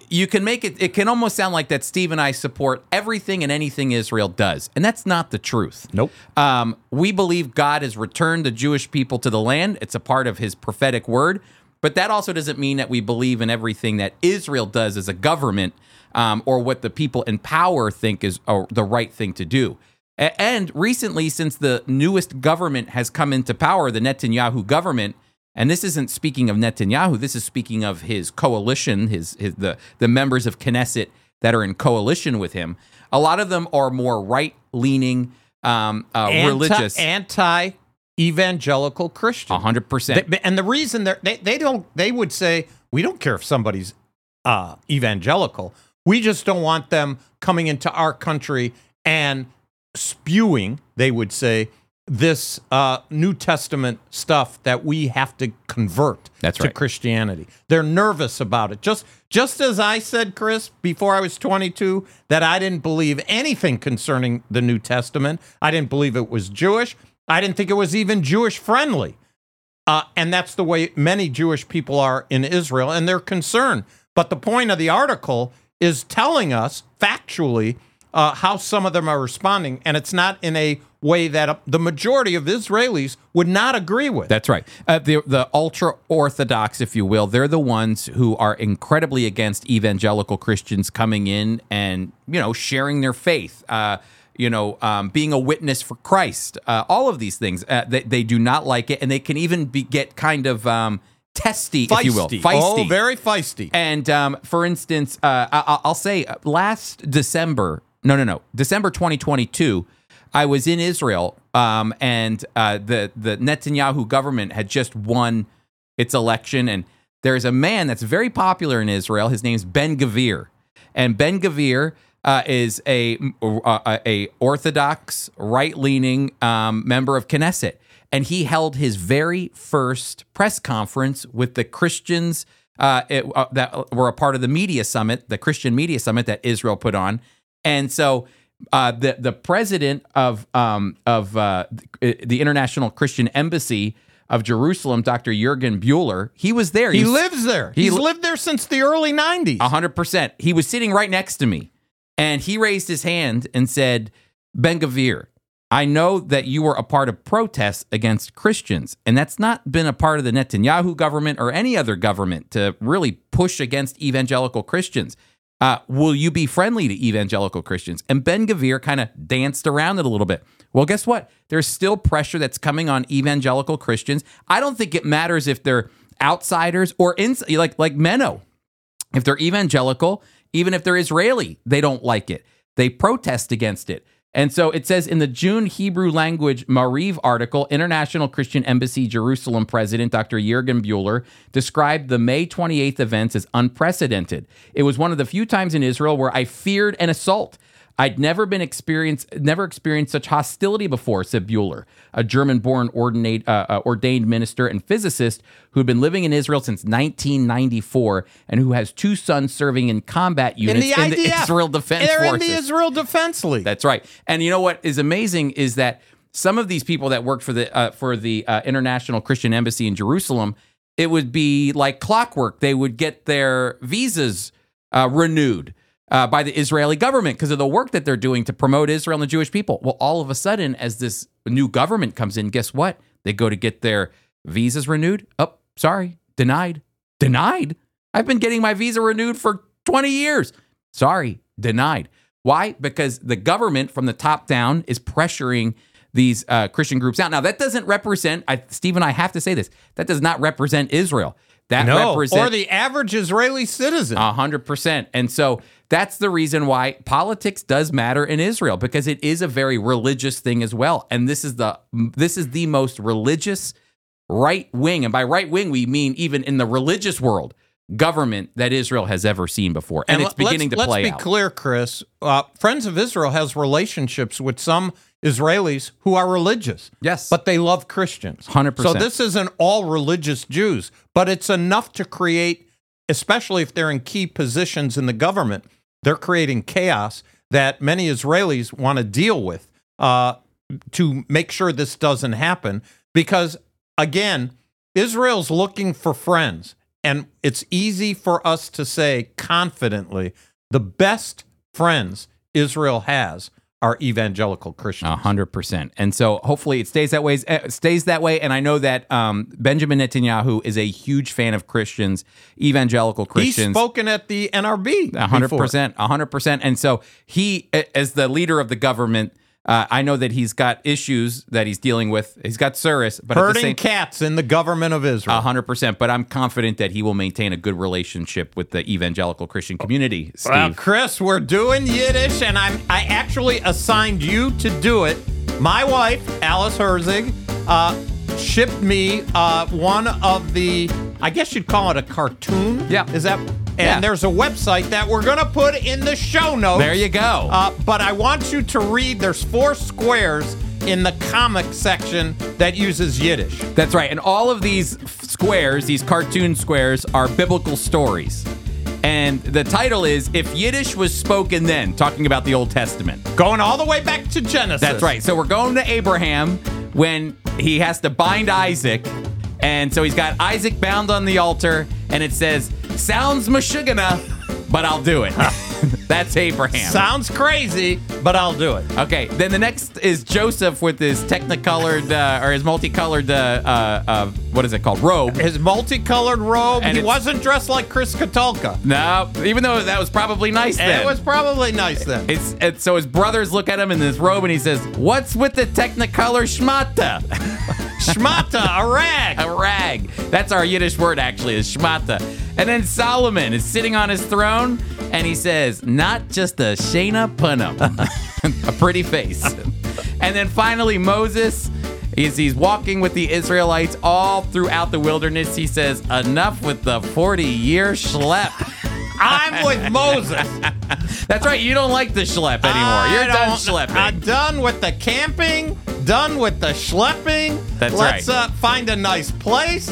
you can make it it can almost sound like that Steve and I support everything and anything Israel does. And that's not the truth. Nope. Um, we believe God has returned the Jewish people to the land. It's a part of his prophetic word. But that also doesn't mean that we believe in everything that Israel does as a government um, or what the people in power think is uh, the right thing to do. A- And recently, since the newest government has come into power, the Netanyahu government, and this isn't speaking of Netanyahu, this is speaking of his coalition, his, his the the members of Knesset that are in coalition with him. A lot of them are more right leaning, um, uh, religious. anti evangelical Christian. hundred percent. And the reason they they don't they would say we don't care if somebody's uh, evangelical. We just don't want them coming into our country and spewing. They would say this uh, New Testament stuff that we have to convert That's to right. Christianity. They're nervous about it. Just just as I said, Chris, before I was 22, that I didn't believe anything concerning the New Testament. I didn't believe it was Jewish. I didn't think it was even Jewish friendly. Uh, and that's the way many Jewish people are in Israel, and they're concerned. But the point of the article is telling us factually uh, how some of them are responding, and it's not in a way that uh, the majority of Israelis would not agree with. That's right. Uh, the the ultra orthodox, if you will, they're the ones who are incredibly against evangelical Christians coming in and you know sharing their faith. Uh, you know, um, being a witness for Christ. Uh, all of these things, uh, they, they do not like it, and they can even be, get kind of um, testy, if you will, feisty, Oh, very feisty. And um, for instance, uh, I- I'll say uh, last December, no, no, no, December 2022, I was in Israel, um, and uh, the the Netanyahu government had just won its election, and there's a man that's very popular in Israel. His name's Ben Gvir, and Ben Gvir. Uh, is a uh, a Orthodox right leaning um, member of Knesset, and he held his very first press conference with the Christians uh, it, uh, that were a part of the media summit, the Christian media summit that Israel put on, and so uh, the the president of um, of uh, the International Christian Embassy of Jerusalem, Dr. Jürgen Bühler, he was there. He was- lives there. he He's li- lived there since the early 90s. hundred percent. He was sitting right next to me, and he raised his hand and said, "Ben Gvir, I know that you were a part of protests against Christians, and that's not been a part of the Netanyahu government or any other government to really push against evangelical Christians. Uh, will you be friendly to evangelical Christians?" And Ben Gvir kind of danced around it a little bit. Well, guess what? There's still pressure that's coming on evangelical Christians. I don't think it matters if they're outsiders or ins- like like Meno if they're evangelical, even if they're Israeli, they don't like it. They protest against it. And so it says in the June Hebrew language Maariv article, International Christian Embassy Jerusalem President Dr. Jürgen Bühler described the May 28th events as unprecedented. It was one of the few times in Israel where I feared an assault. I'd never been experienced, never experienced such hostility before, said Bühler, a German-born ordained, uh, uh, ordained minister and physicist who'd been living in Israel since 1994 and who has two sons serving in combat units in units the Israel Defense They're Forces. in the Israel Defense League. That's right. And you know what is amazing is that some of these people that worked for the uh, for the uh, International Christian Embassy in Jerusalem, it would be like clockwork. They would get their visas uh, renewed uh, by the Israeli government because of the work that they're doing to promote Israel and the Jewish people. Well, all of a sudden, as this new government comes in, guess what? They go to get their Visas renewed? Oh, sorry, denied. Denied? I've been getting my visa renewed for 20 years. Sorry, denied. Why? Because the government from the top down is pressuring these uh, Christian groups out. Now, that doesn't represent, I, Stephen, I have to say this, that does not represent Israel. That No, represents or the average Israeli citizen. a hundred percent. And so that's the reason why politics does matter in Israel because it is a very religious thing as well. And this is the this is the most religious right wing, and by right wing we mean even in the religious world government that Israel has ever seen before, and, it's beginning to play Let's be out. clear, Chris. Uh, Friends of Israel has relationships with some Israelis who are religious. Yes. but they love Christians. 100%. So this isn't all religious Jews, but it's enough to create, especially if they're in key positions in the government, they're creating chaos that many Israelis want to deal with uh, to make sure this doesn't happen. Because again, Israel's looking for friends. And it's easy for us to say confidently the best friends Israel has are evangelical Christians. Hundred percent, and so hopefully it stays that way. uh, Stays that way, and I know that um, Benjamin Netanyahu is a huge fan of Christians, evangelical Christians. He's spoken at the NRB. hundred percent. hundred percent. And so he, as the leader of the government, uh, I know that he's got issues that he's dealing with. He's got tsuris, but at the same, cats in the government of Israel. a hundred percent. But I'm confident that he will maintain a good relationship with the evangelical Christian community. Steve, Well, Chris, we're doing Yiddish, and I'm I actually assigned you to do it. My wife, Alice Herzig, uh, shipped me uh, one of the, I guess you'd call it a cartoon. Yeah. Is that? And Yeah. there's a website that we're gonna put in the show notes. there you go. Uh, but I want you to read. There's four squares in the comic section that uses Yiddish. That's right. And all of these squares, these cartoon squares, are biblical stories. And the title is If Yiddish Was Spoken Then, talking about the Old Testament. Going all the way back to Genesis. That's right. So we're going to Abraham when he has to bind Isaac. And so he's got Isaac bound on the altar, and it says, Sounds mashugana, but I'll do it. [LAUGHS] That's Abraham. Sounds crazy, but I'll do it. Okay, then the next is Joseph with his technicolored uh, or his multicolored uh, uh, uh, what is it called robe. His multicolored robe. And he it's- wasn't dressed like Chris Katulka. No, even though that was probably nice And then. it was probably nice then. it's, it's so his brothers look at him in this robe and he says, "What's with the technicolor schmata?" [LAUGHS] Schmata, a rag. a rag. That's our Yiddish word actually is schmata. And then Solomon is sitting on his throne and he says, "Not just a Shayna punim, [LAUGHS] a pretty face." And then finally Moses. As he's walking with the Israelites all throughout the wilderness, he says, Enough with the 40 year schlep. [LAUGHS] I'm with Moses. [LAUGHS] That's right. You don't like the schlep anymore. I You're done schlepping. I'm done with the camping. Done with the schlepping. That's Let's right. uh, find a nice place.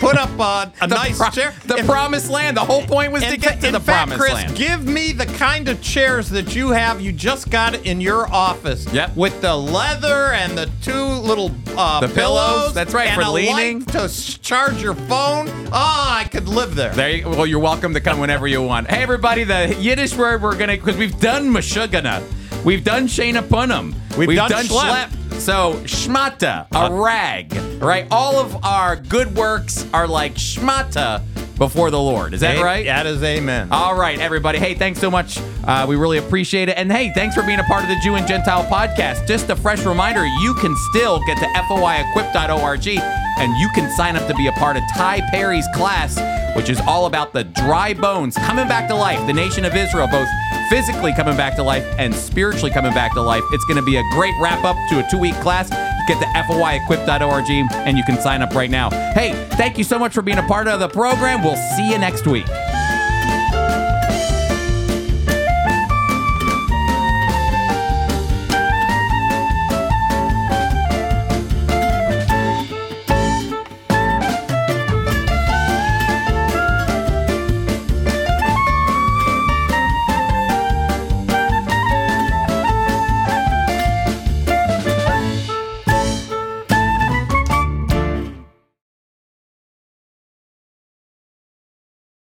Put up a, a nice pro- chair. The In- promised land. The whole point was to get to in the fact, promised Chris, land. give me the kind of chairs that you have. You just got it in your office. Yep. With the leather and the two little uh, The pillows, that's right, for leaning. to charge your phone. Oh, I could live there. There you, well, you're welcome to come whenever you want. Hey, everybody, the Yiddish word we're gonna because we've done mashugana, we've done Shayna punim, We've done schlep. So shmata, a uh, rag, right? All of our good works are like shmata before the Lord. Is that A- right? That is amen. All right, everybody. Hey, thanks so much. Uh, we really appreciate it. And hey, thanks for being a part of the Jew and Gentile podcast. Just a fresh reminder you can still get to foiequip.org and you can sign up to be a part of Ty Perry's class, which is all about the dry bones coming back to life, the nation of Israel, both physically coming back to life and spiritually coming back to life. It's going to be a great wrap up to a two week class. Get to foiequip.org and you can sign up right now. Hey, thank you so much for being a part of the program. We'll see you next week.